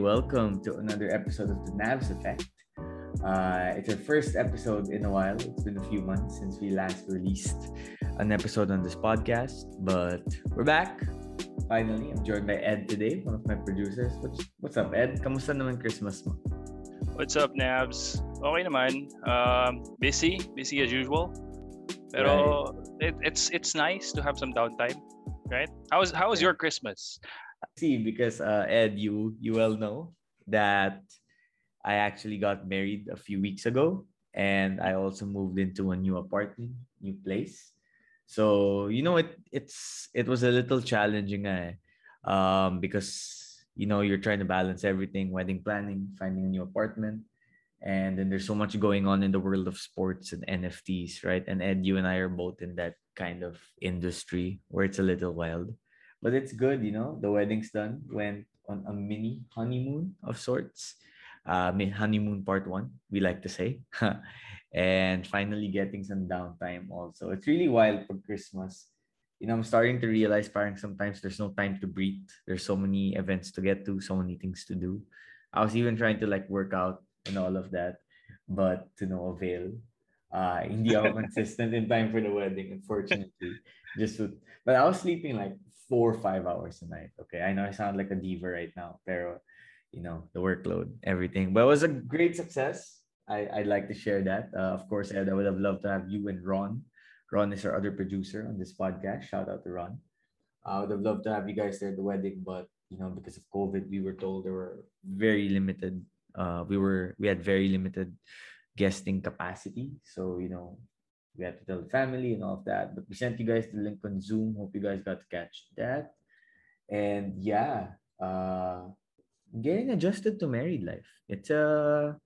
Welcome to another episode of the Navs Effect. Uh, it's our first episode in a while. It's been a few months since we last released an episode on this podcast, but we're back. Finally, I'm joined by Ed today, one of my producers. What's, what's up, Ed? Kamusta naman Christmas mo? What's up, Navs? Okay naman. Um, busy, busy as usual. Pero right. it, it's it's nice to have some downtime, right? How was how was your Christmas? See, because uh, Ed, you you well know that I actually got married a few weeks ago, and I also moved into a new apartment, new place. So you know, it it's it was a little challenging, eh? um, because you know you're trying to balance everything wedding planning finding a new apartment and then there's so much going on in the world of sports and nfts right and ed you and i are both in that kind of industry where it's a little wild but it's good you know the wedding's done went on a mini honeymoon of sorts uh honeymoon part one we like to say and finally getting some downtime also it's really wild for christmas you know, I'm starting to realize parang sometimes there's no time to breathe. There's so many events to get to, so many things to do. I was even trying to like work out and all of that, but to no avail. Uh, hindi ako consistent in time for the wedding, unfortunately. Just to, but I was sleeping like four or five hours a night. Okay, I know I sound like a diva right now, pero you know the workload, everything. But it was a great success. I I'd like to share that. Uh, of course, Ed, I would have loved to have you and Ron Ron is our other producer on this podcast. Shout out to Ron. I would have loved to have you guys there at the wedding, but you know, because of COVID, we were told there were very limited. Uh, we were we had very limited guesting capacity, so you know, we had to tell the family and all of that. But we sent you guys the link on Zoom. Hope you guys got to catch that. And yeah, uh, getting adjusted to married life. It's a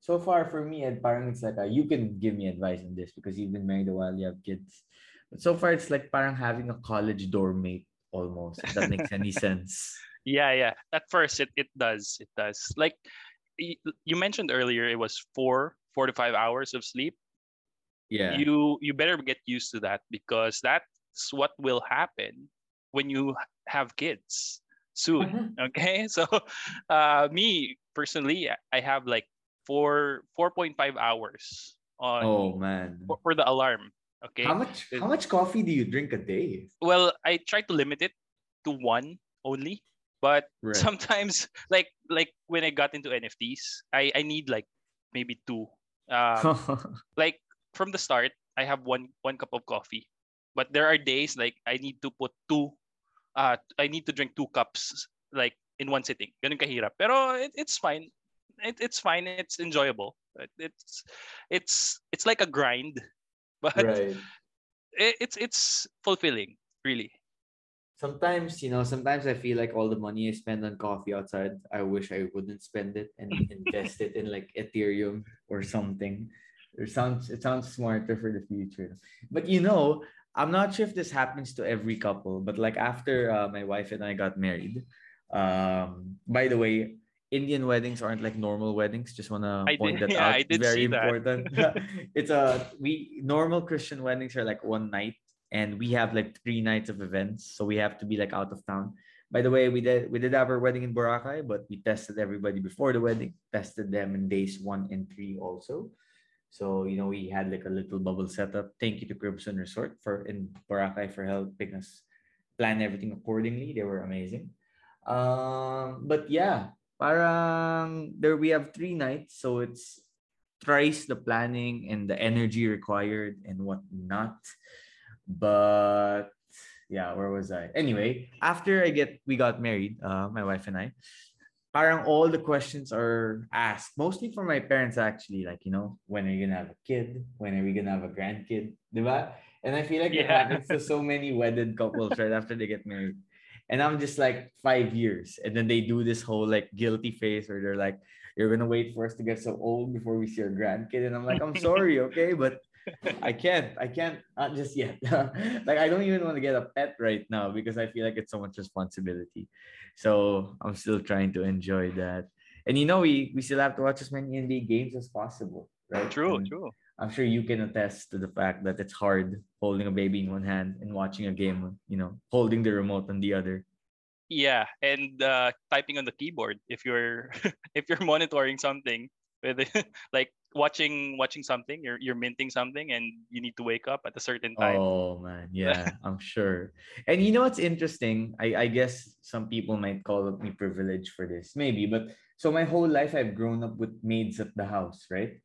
so far for me, and parang it's like a, you can give me advice on this because you've been married a while, you have kids. But so far, it's like parang having a college dorm mate almost. If that makes any sense. Yeah, yeah. At first, it it does. It does. Like you mentioned earlier, it was four four to five hours of sleep. Yeah. You you better get used to that because that's what will happen when you have kids soon. Uh-huh. Okay, so uh, me personally, I have like four 4.5 hours on oh man for, for, the alarm okay how much how much coffee do you drink a day well i try to limit it to one only but right. sometimes like like when i got into nfts i i need like maybe two um, like from the start i have one one cup of coffee but there are days like i need to put two uh i need to drink two cups like in one sitting ganun kahirap pero it, it's fine it, it's fine. It's enjoyable. It's it's it's like a grind, but right. it, it's it's fulfilling, really. Sometimes, you know, sometimes I feel like all the money I spend on coffee outside, I wish I wouldn't spend it and invest it in like Ethereum or something. It sounds it sounds smarter for the future. But you know, I'm not sure if this happens to every couple, but like after uh, my wife and I got married, um, by the way, Indian weddings aren't like normal weddings. Just wanna point did, that yeah, out. I did Very important. it's a we normal Christian weddings are like one night, and we have like three nights of events, so we have to be like out of town. By the way, we did we did have our wedding in Boracay, but we tested everybody before the wedding, tested them in days one and three also. So you know we had like a little bubble setup. Thank you to Crimson Resort for in Boracay for helping us plan everything accordingly. They were amazing. Um, but yeah, parang there we have three nights, so it's thrice the planning and the energy required and whatnot. But yeah, where was I? Anyway, after I get we got married, uh, my wife and I, parang all the questions are asked, mostly for my parents actually, like, you know, when are you gonna have a kid? When are we gonna have a grandkid? Diba? And I feel like yeah. it happens to so many wedded couples right after they get married. And I'm just like five years. And then they do this whole like guilty face where they're like, you're gonna wait for us to get so old before we see our grandkid. And I'm like, I'm sorry, okay, but I can't. I can't not just yet. like I don't even want to get a pet right now because I feel like it's so much responsibility. So I'm still trying to enjoy that. And you know, we we still have to watch as many NBA games as possible, right? True, and true. I'm sure you can attest to the fact that it's hard holding a baby in one hand and watching a game, you know, holding the remote on the other. Yeah, and uh, typing on the keyboard if you're if you're monitoring something with like watching watching something, you're you're minting something, and you need to wake up at a certain time. Oh man, yeah, I'm sure. And you know what's interesting? I I guess some people might call me privileged for this, maybe, but so my whole life I've grown up with maids at the house, right?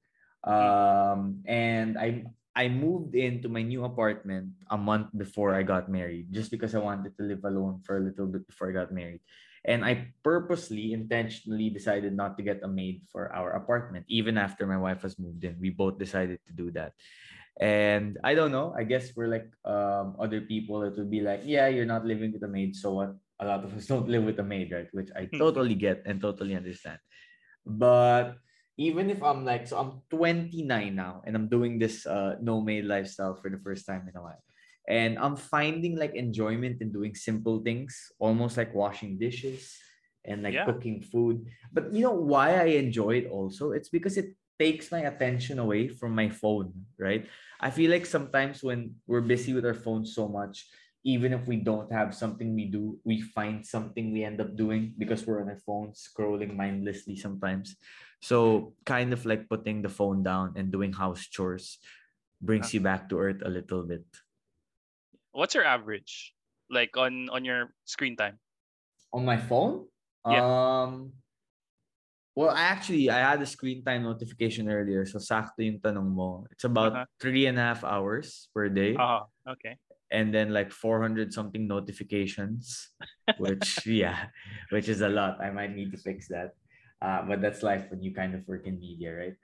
Mm. Um, and I I moved into my new apartment a month before I got married, just because I wanted to live alone for a little bit before I got married. And I purposely, intentionally decided not to get a maid for our apartment, even after my wife has moved in. We both decided to do that. And I don't know, I guess we're like um, other people it would be like, yeah, you're not living with a maid, so what? A lot of us don't live with a maid, right? Which I hmm. totally get and totally understand. But even if I'm like, so I'm 29 now and I'm doing this uh, no maid lifestyle for the first time in a while. And I'm finding like enjoyment in doing simple things, almost like washing dishes and like yeah. cooking food. But you know why I enjoy it also? It's because it takes my attention away from my phone, right? I feel like sometimes when we're busy with our phones so much, even if we don't have something we do, we find something we end up doing because we're on our phone scrolling mindlessly sometimes. So kind of like putting the phone down and doing house chores brings you back to earth a little bit. What's your average like on on your screen time? On my phone? Yeah. Um well, actually, I had a screen time notification earlier. So, sakto yung tanong mo. It's about uh-huh. three and a half hours per day. Oh, okay. And then like 400 something notifications, which, yeah, which is a lot. I might need to fix that. Uh, but that's life when you kind of work in media, right?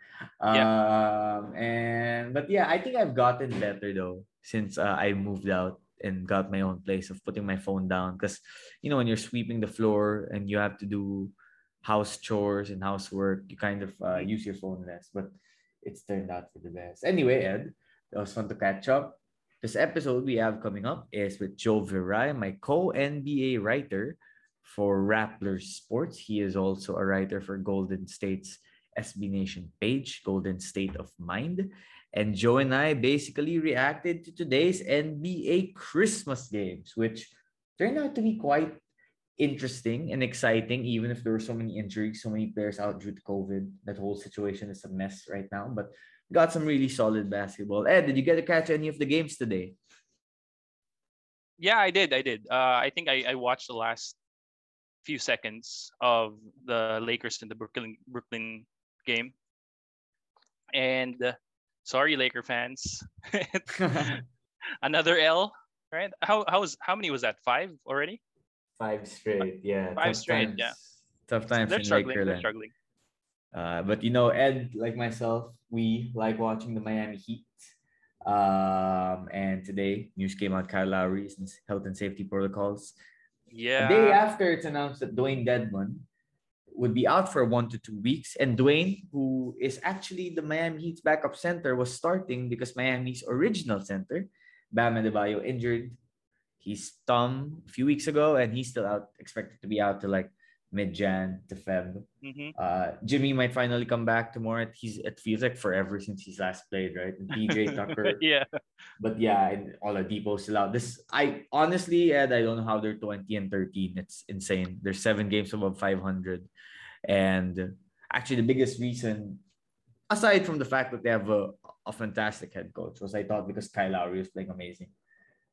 Yeah. Um, and but yeah, I think I've gotten better though since uh, I moved out and got my own place of putting my phone down because you know when you're sweeping the floor and you have to do house chores and housework, you kind of uh, use your phone less. But it's turned out for the best. Anyway, Ed, it was fun to catch up. This episode we have coming up is with Joe Viray, my co NBA writer for Rappler Sports. He is also a writer for Golden State's SB Nation page, Golden State of Mind. And Joe and I basically reacted to today's NBA Christmas games, which turned out to be quite interesting and exciting, even if there were so many injuries, so many players out due to COVID. That whole situation is a mess right now, but got some really solid basketball. Ed, did you get to catch any of the games today? Yeah, I did. I did. Uh, I think I, I watched the last few seconds of the Lakers in the Brooklyn Brooklyn game. And uh, sorry, Laker fans, another L. Right? How how was how many was that? Five already? Five straight. Yeah. Five tough straight. Times, yeah. Tough times they're in struggling. Lakerland. They're struggling. Uh, but you know, Ed, like myself, we like watching the Miami Heat. Um, and today, news came out Kyle Lowry's health and safety protocols. Yeah. Day after it's announced that Dewayne Dedmon would be out for one to two weeks, and Dewayne, who is actually the Miami Heat's backup center, was starting because Miami's original center, Bam Adebayo, injured his thumb a few weeks ago, and he's still out, expected to be out to like mid Jan to Feb. Mm-hmm. Uh, Jimmy might finally come back tomorrow. He's it feels like forever since he's last played, right? And PJ Tucker. yeah. But yeah, and Oladipo still out. This I honestly, Ed, I don't know how they're 20 and 13. It's insane. There's seven games above 500. And actually the biggest reason, aside from the fact that they have a, a fantastic head coach, was I thought because Kyle Lowry was playing amazing.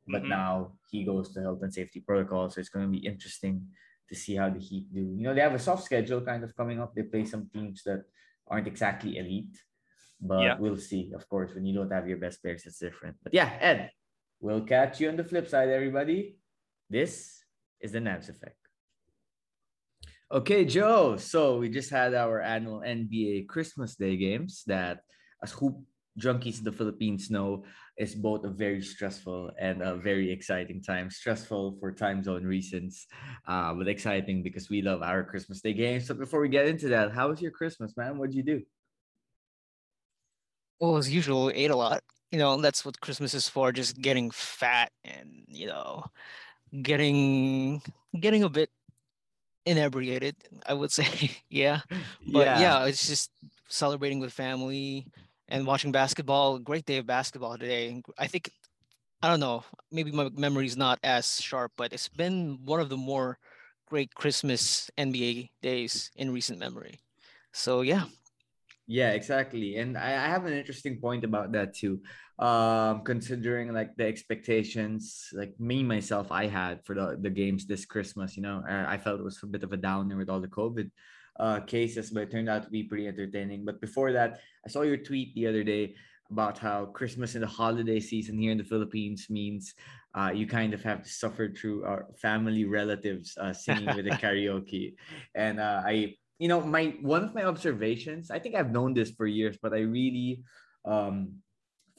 But mm-hmm. now he goes to health and safety protocol. So it's going to be interesting to see how the Heat do. You know, they have a soft schedule kind of coming up. They play some teams that aren't exactly elite, but yeah. we'll see. Of course, when you don't have your best players, it's different. But yeah, Ed, we'll catch you on the flip side, everybody. This is the Navs Effect. Okay, Joe. So we just had our annual NBA Christmas Day games that, as hoop junkies in the Philippines know, is both a very stressful and a very exciting time. Stressful for time zone reasons, uh, but exciting because we love our Christmas Day games. So before we get into that, how was your Christmas, man? What did you do? Well, as usual, ate a lot. You know, that's what Christmas is for, just getting fat and, you know, getting getting a bit inebriated, I would say. yeah. But yeah. yeah, it's just celebrating with family, and watching basketball. Great day of basketball today. I think I don't know, maybe my memory is not as sharp, but it's been one of the more great Christmas NBA days in recent memory. So yeah. Yeah, exactly. And I, I have an interesting point about that too. Um, considering like the expectations, like me myself, I had for the, the games this Christmas, you know, I, I felt it was a bit of a downer with all the COVID uh, cases, but it turned out to be pretty entertaining. But before that, I saw your tweet the other day about how Christmas and the holiday season here in the Philippines means uh, you kind of have to suffer through our family relatives uh, singing with the karaoke. And uh, I, you know, my one of my observations, I think I've known this for years, but I really um,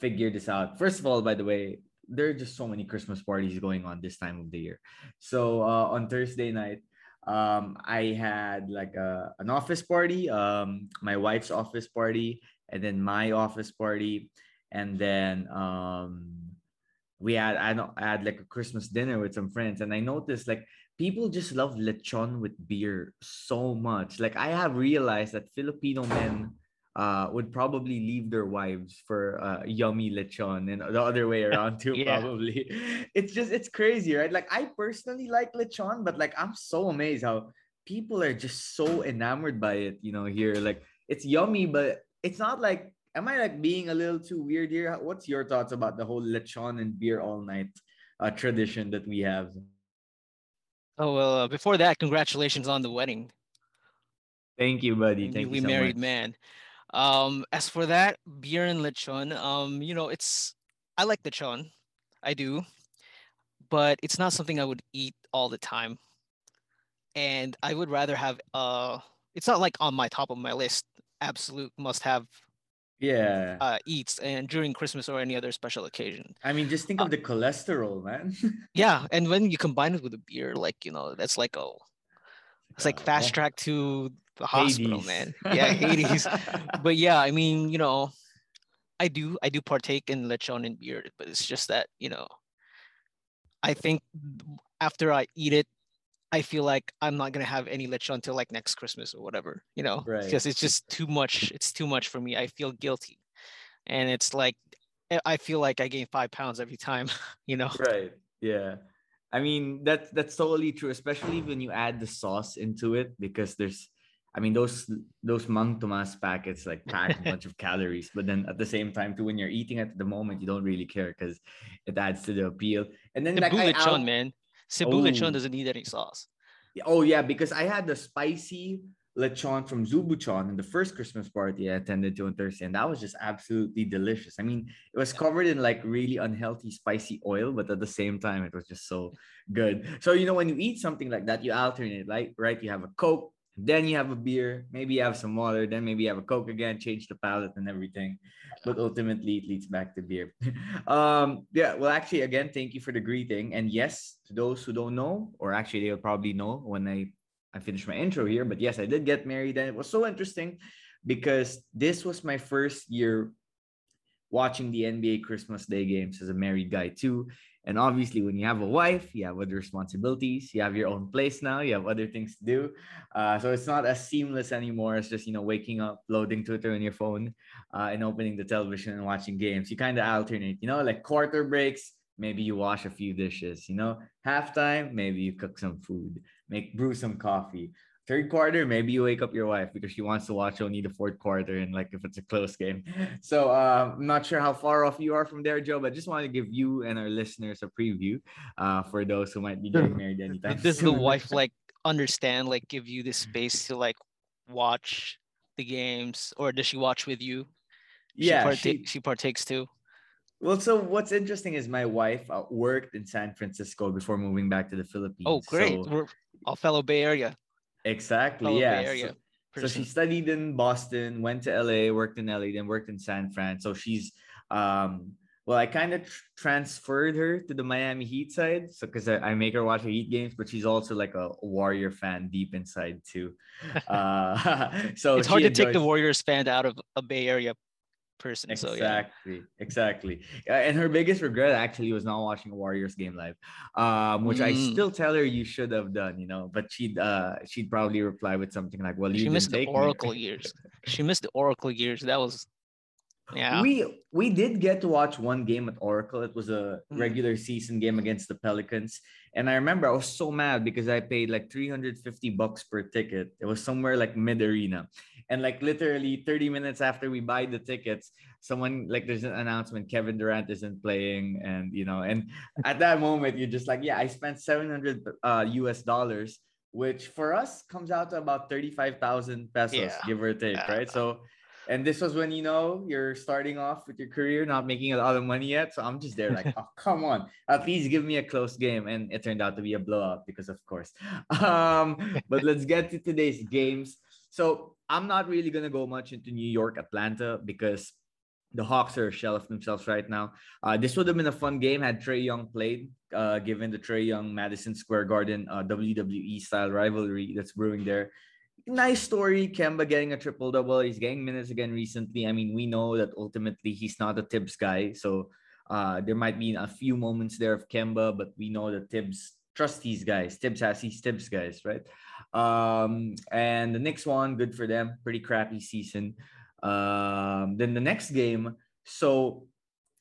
figured this out. First of all, by the way, there are just so many Christmas parties going on this time of the year. So uh, on Thursday night, um, I had like a, an office party, um, my wife's office party, and then my office party, and then um, we had I know I had like a Christmas dinner with some friends, and I noticed like people just love lechon with beer so much. Like I have realized that Filipino men uh, would probably leave their wives for uh, yummy lechon and the other way around too yeah. probably. It's just it's crazy right? Like i personally like lechon but like i'm so amazed how people are just so enamored by it you know here. Like it's yummy but it's not like am i like being a little too weird here? What's your thoughts about the whole lechon and beer all night uh, tradition that we have? Oh well uh, before that congratulations on the wedding. Thank you buddy. Thank we you so married much. man um, as for that, beer and lechon, um, you know, it's I like lechon, I do, but it's not something I would eat all the time. And I would rather have uh, it's not like on my top of my list, absolute must have. Yeah. Uh, eats and during Christmas or any other special occasion. I mean, just think of uh, the cholesterol, man. yeah, and when you combine it with a beer, like you know, that's like a it's like fast track to the hospital, Hades. man. Yeah, Hades. but yeah, I mean, you know, I do I do partake in lechon and beer, but it's just that you know, I think after I eat it, I feel like I'm not gonna have any lechon until like next Christmas or whatever, you know, right. because it's just too much. It's too much for me. I feel guilty, and it's like eh, I feel like I gain five pounds every time, you know. Right. Yeah. I mean that's that's totally true, especially when you add the sauce into it because there's I mean those those Mang Tomas packets like pack a bunch of calories, but then at the same time too, when you're eating at the moment, you don't really care because it adds to the appeal. And then Cebu like lechon, man, Cebu oh. lechon doesn't need any sauce. Oh yeah, because I had the spicy lechon from Zubuchon in the first Christmas party I attended to on Thursday, and that was just absolutely delicious. I mean, it was covered in like really unhealthy spicy oil, but at the same time, it was just so good. So you know, when you eat something like that, you alternate, like right? You have a Coke, then you have a beer, maybe you have some water, then maybe you have a Coke again, change the palate and everything. But ultimately, it leads back to beer. um, yeah, well, actually, again, thank you for the greeting. And yes, to those who don't know, or actually, they'll probably know when I, I finish my intro here. But yes, I did get married, and it was so interesting because this was my first year watching the NBA Christmas Day games as a married guy, too. And obviously, when you have a wife, you have other responsibilities. You have your own place now. You have other things to do. Uh, so it's not as seamless anymore as just you know waking up, loading Twitter on your phone, uh, and opening the television and watching games. You kind of alternate. You know, like quarter breaks. Maybe you wash a few dishes. You know, halftime. Maybe you cook some food, make brew some coffee third quarter, maybe you wake up your wife because she wants to watch only the fourth quarter and like if it's a close game. So uh, I'm not sure how far off you are from there, Joe, but just want to give you and our listeners a preview uh, for those who might be getting married anytime. Does the wife like understand, like give you the space to like watch the games or does she watch with you? She yeah, partake, she, she partakes too. Well, so what's interesting is my wife uh, worked in San Francisco before moving back to the Philippines. Oh, great. So, We're all fellow Bay Area. Exactly. yeah. So, so, she studied in Boston, went to LA, worked in LA, then worked in San Fran. So she's um well, I kind of tr- transferred her to the Miami Heat side. So because I, I, make her watch the Heat games, but she's also like a Warrior fan deep inside too. Uh, so it's hard to enjoys... take the Warriors fan out of a Bay Area person. Exactly, so, yeah. exactly. Uh, and her biggest regret actually was not watching a Warriors game live, um, which mm. I still tell her you should have done. You know, but she'd uh, she'd probably reply with something like, "Well, you she missed the Oracle years. She missed the Oracle years. That was Yeah. We we did get to watch one game at Oracle. It was a mm. regular season game against the Pelicans. And I remember I was so mad because I paid like 350 bucks per ticket. It was somewhere like mid arena. And like literally 30 minutes after we buy the tickets, someone like there's an announcement Kevin Durant isn't playing. And you know, and at that moment, you're just like, yeah, I spent 700 uh, US dollars, which for us comes out to about 35,000 pesos, yeah. give or take, yeah. right? So and this was when you know you're starting off with your career, not making a lot of money yet. So I'm just there like, oh come on, at least give me a close game. And it turned out to be a blowout because of course. Um, but let's get to today's games. So I'm not really gonna go much into New York, Atlanta because the Hawks are a shell of themselves right now. Uh, this would have been a fun game had Trae Young played, uh, given the Trae Young Madison Square Garden uh, WWE style rivalry that's brewing there nice story. Kemba getting a triple double. He's getting minutes again recently. I mean, we know that ultimately he's not a Thibs guy. So uh, there might be a few moments there of Kemba, but we know that Thibs trust these guys. Thibs has these Thibs guys, right? Um, and the next one, good for them. Pretty crappy season. Um, then the next game. So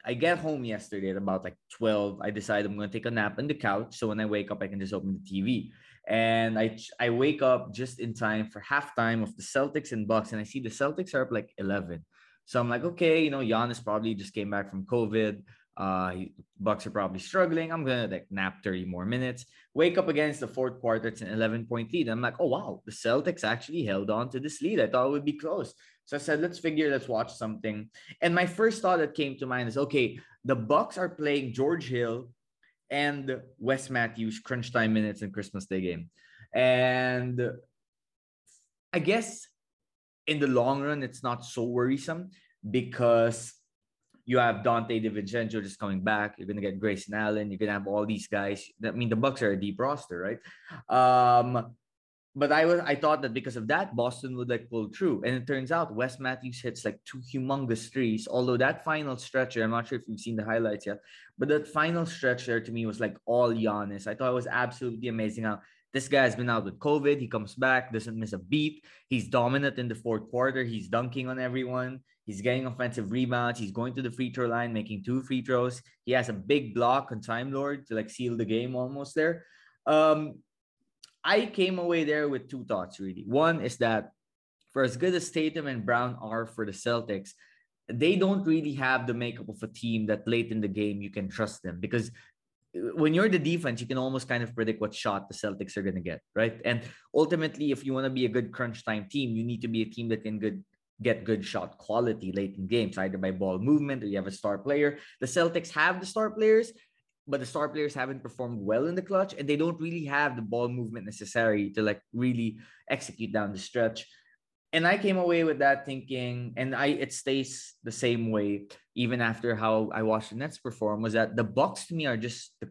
I get home yesterday at about like 12. I decide I'm going to take a nap on the couch. So when I wake up, I can just open the TV and I I wake up just in time for halftime of the Celtics and Bucks, and I see the Celtics are up like 11. So I'm like, okay, you know, Giannis probably just came back from COVID. Uh, Bucks are probably struggling. I'm gonna like nap 30 more minutes. Wake up against the fourth quarter. It's an 11 point lead. I'm like, oh wow, the Celtics actually held on to this lead. I thought it would be close. So I said, let's figure, let's watch something. And my first thought that came to mind is, okay, the Bucks are playing George Hill and Wes Matthews crunch time minutes in Christmas Day game. And I guess in the long run, it's not so worrisome because you have Donte DiVincenzo just coming back. You're gonna get Grayson Allen. You're gonna have all these guys. I mean, the Bucks are a deep roster, right? Um, but I was I thought that because of that, Boston would like pull through. And it turns out Wes Matthews hits like two humongous threes. Although that final stretcher, I'm not sure if you've seen the highlights yet, but that final stretch there to me was like all Giannis. I thought it was absolutely amazing how this guy has been out with COVID. He comes back, doesn't miss a beat. He's dominant in the fourth quarter. He's dunking on everyone. He's getting offensive rebounds. He's going to the free throw line, making two free throws. He has a big block on Time Lord to like seal the game almost there. Um, I came away there with two thoughts really. One is that for as good as Tatum and Brown are for the Celtics, they don't really have the makeup of a team that late in the game you can trust them because when you're the defense, you can almost kind of predict what shot the Celtics are going to get, right? And ultimately, if you want to be a good crunch time team, you need to be a team that can good get good shot quality late in games, either by ball movement or you have a star player. The Celtics have the star players, but the star players haven't performed well in the clutch and they don't really have the ball movement necessary to like really execute down the stretch. And i came away with that thinking and i it stays the same way even after how i watched the nets perform was that the bucks to me are just the,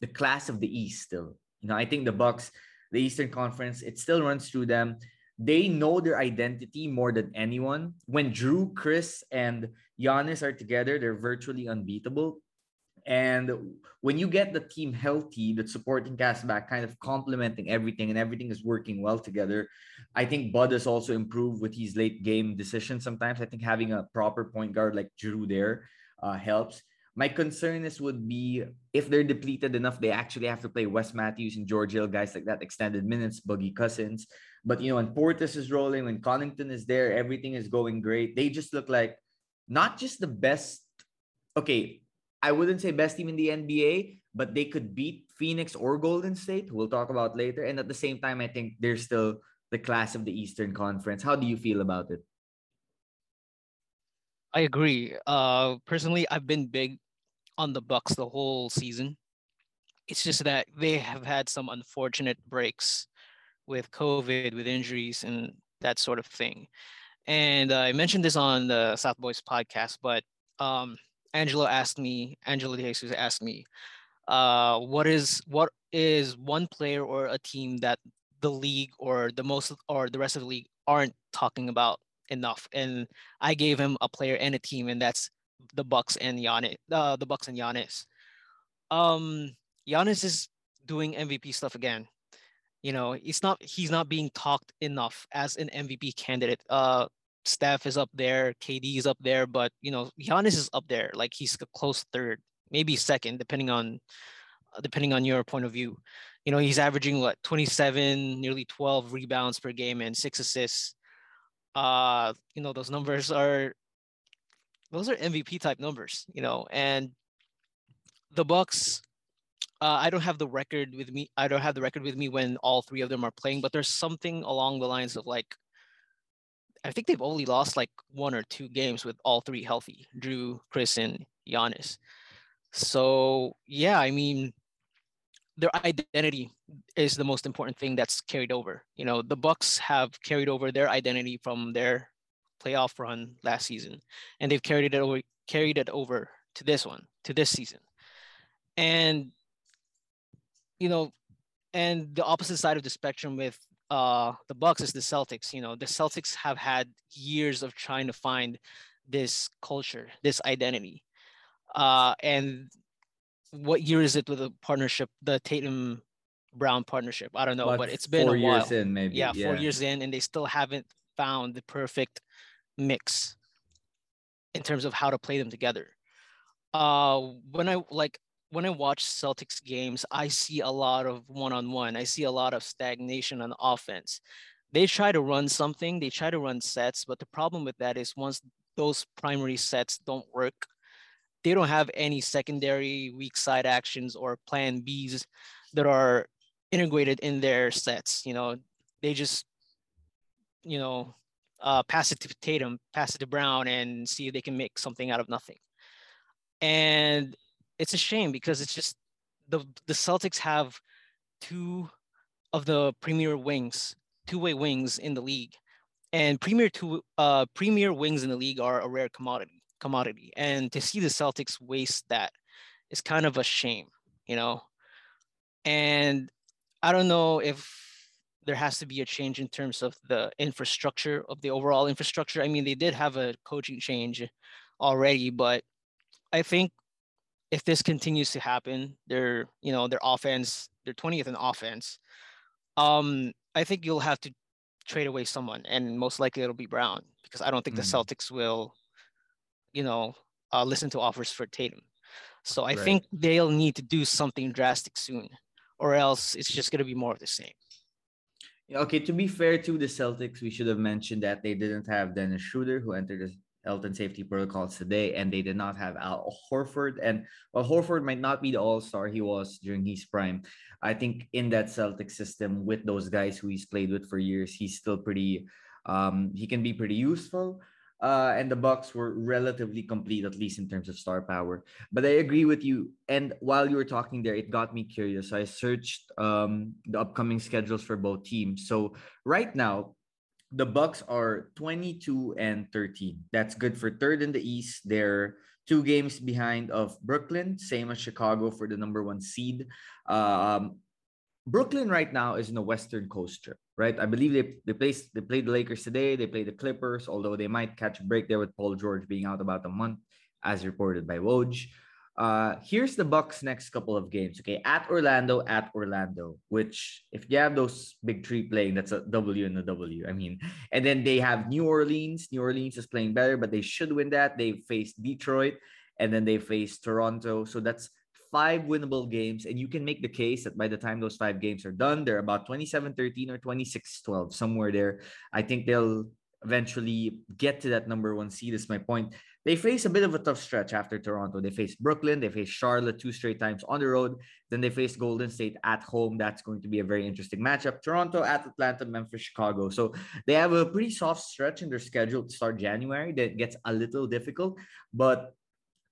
the class of the east still. You know i think the bucks the eastern conference it still runs through them they know their identity more than anyone when Jrue, Khris and Giannis are together they're virtually unbeatable and when you get the team healthy, the supporting cast back kind of complementing everything and everything is working well together, I think Bud has also improved with his late game decisions. Sometimes I think having a proper point guard like Jrue there uh, helps. My concern is would be if they're depleted enough, they actually have to play Wes Matthews and George Hill, guys like that, extended minutes, Boogie Cousins. But you know, when Portis is rolling, when Connaughton is there, everything is going great. They just look like not just the best. Okay, I wouldn't say best team in the NBA, but they could beat Phoenix or Golden State. We'll talk about later. And at the same time, I think they're still the class of the Eastern Conference. How do you feel about it? I agree. Uh, personally, I've been big on the Bucks the whole season. It's just that they have had some unfortunate breaks with COVID, with injuries, and that sort of thing. And uh, I mentioned this on the South Boys podcast, but um, Angelo asked me, Angela De Jesus asked me, uh, what is what is one player or a team that the league or the most or the rest of the league aren't talking about enough? And I gave him a player and a team, and that's the Bucks and Giannis. Uh, the Bucks and Giannis. Um, Giannis is doing MVP stuff again. You know, it's not he's not being talked enough as an MVP candidate. Uh, Steph is up there, KD is up there, but you know, Giannis is up there. Like he's a close third, maybe second, depending on depending on your point of view. You know, he's averaging what 27, nearly 12 rebounds per game and six assists. Uh, you know, those numbers are those are MVP type numbers, you know, and the Bucks uh, I don't have the record with me. I don't have the record with me when all three of them are playing, but there's something along the lines of like, I think they've only lost like one or two games with all three healthy, Jrue, Khris, and Giannis. So yeah, I mean, their identity is the most important thing that's carried over. You know, the Bucks have carried over their identity from their playoff run last season, and they've carried it over, carried it over to this one, to this season. And you know, and the opposite side of the spectrum with uh, the Bucks is the Celtics. You know, the Celtics have had years of trying to find this culture, this identity. Uh, and what year is it with the partnership, the Tatum Brown partnership? I don't know, but, but it's been four a while. years in, maybe. Yeah, yeah, four years in, and they still haven't found the perfect mix in terms of how to play them together. Uh, when I like when I watch Celtics games, I see a lot of one-on-one. I see a lot of stagnation on offense. They try to run something, they try to run sets, but the problem with that is once those primary sets don't work, they don't have any secondary weak side actions or plan Bs that are integrated in their sets. You know, they just, you know, uh, pass it to Tatum, pass it to Brown, and see if they can make something out of nothing. And it's a shame because it's just the the Celtics have two of the premier wings, two-way wings in the league, and premier two uh premier wings in the league are a rare commodity commodity, and to see the Celtics waste that is kind of a shame, you know. And I don't know if there has to be a change in terms of the infrastructure of the overall infrastructure. I mean, they did have a coaching change already, but I think if this continues to happen, their you know their offense, their 20th in offense, um, I think you'll have to trade away someone, and most likely it'll be Brown because I don't think mm. the Celtics will, you know, uh, listen to offers for Tatum. So I right. think they'll need to do something drastic soon, or else it's just gonna be more of the same. Okay, to be fair to the Celtics, we should have mentioned that they didn't have Dennis Schroeder, who entered the health and safety protocols today, and they did not have Al Horford. And while Horford might not be the all star he was during his prime, I think in that Celtic system with those guys who he's played with for years, he's still pretty. Um, he can be pretty useful. Uh, and the Bucks were relatively complete, at least in terms of star power. But I agree with you. And while you were talking there, it got me curious. So I searched um, the upcoming schedules for both teams. So right now, the Bucks are 22 and 13. That's good for third in the East. They're two games behind of Brooklyn, same as Chicago for the number one seed. Um, Brooklyn right now is in the Western Coast trip, right? I believe they they play they played the Lakers today. They play the Clippers, although they might catch a break there with Paul George being out about a month, as reported by Woj. Uh, here's the Bucks' next couple of games. Okay, at Orlando, at Orlando. Which, if you have those big three playing, that's a W and a W. I mean, and then they have New Orleans. New Orleans is playing better, but they should win that. They face Detroit, and then they face Toronto. So that's five winnable games, and you can make the case that by the time those five games are done, they're about 27-13 or 26-12, somewhere there. I think they'll eventually get to that number one seed. Is my point. They face a bit of a tough stretch after Toronto. They face Brooklyn, they face Charlotte two straight times on the road. Then they face Golden State at home. That's going to be a very interesting matchup. Toronto at Atlanta, Memphis, Chicago. So they have a pretty soft stretch in their schedule to start January that gets a little difficult. But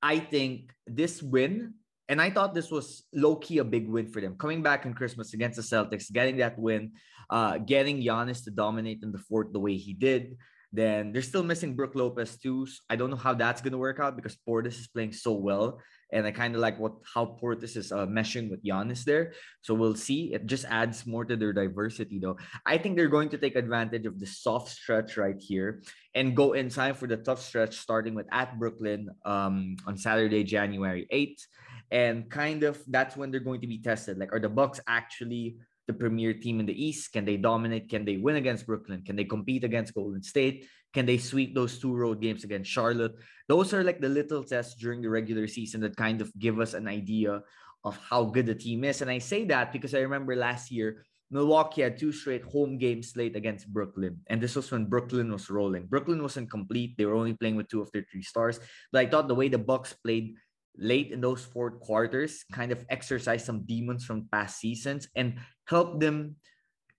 I think this win and I thought this was low key a big win for them. Coming back on Christmas against the Celtics, getting that win, uh, getting Giannis to dominate in the fourth the way he did. Then they're still missing Brook Lopez too. I don't know how that's gonna work out because Portis is playing so well, and I kind of like what how Portis is uh, meshing with Giannis there. So we'll see. It just adds more to their diversity, though. I think they're going to take advantage of the soft stretch right here and go inside for the tough stretch, starting with at Brooklyn um, on Saturday, January eighth and kind of that's when they're going to be tested. Like, are the Bucks actually the premier team in the East? Can they dominate? Can they win against Brooklyn? Can they compete against Golden State? Can they sweep those two road games against Charlotte? Those are like the little tests during the regular season that kind of give us an idea of how good the team is. And I say that because I remember last year, Milwaukee had two straight home games late against Brooklyn. And this was when Brooklyn was rolling. Brooklyn wasn't complete. They were only playing with two of their three stars. But I thought the way the Bucks played late in those fourth quarters kind of exercise some demons from past seasons and help them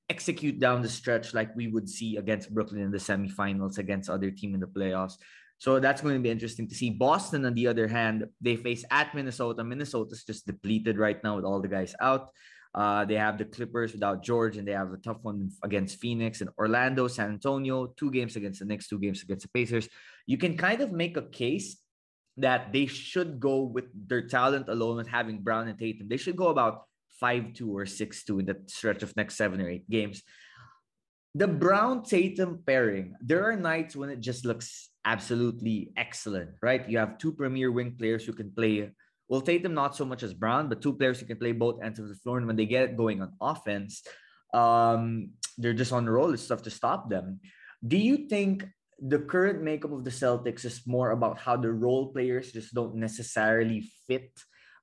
execute down the stretch like we would see against Brooklyn in the semifinals against other team in the playoffs. So that's going to be interesting to see. Boston, on the other hand, they face at Minnesota. Minnesota's just depleted right now with all the guys out. Uh, they have the Clippers without George, and they have a tough one against Phoenix and Orlando, San Antonio, two games against the next two games against the Pacers. You can kind of make a case that they should go with their talent alone with having Brown and Tatum. They should go about 5 2 or 6 2 in the stretch of next seven or eight games. The Brown Tatum pairing, there are nights when it just looks absolutely excellent, right? You have two premier wing players who can play. Well, Tatum not so much as Brown, but two players who can play both ends of the floor. And when they get going on offense, um, they're just on the roll. It's tough to stop them. Do you think the current makeup of the Celtics is more about how the role players just don't necessarily fit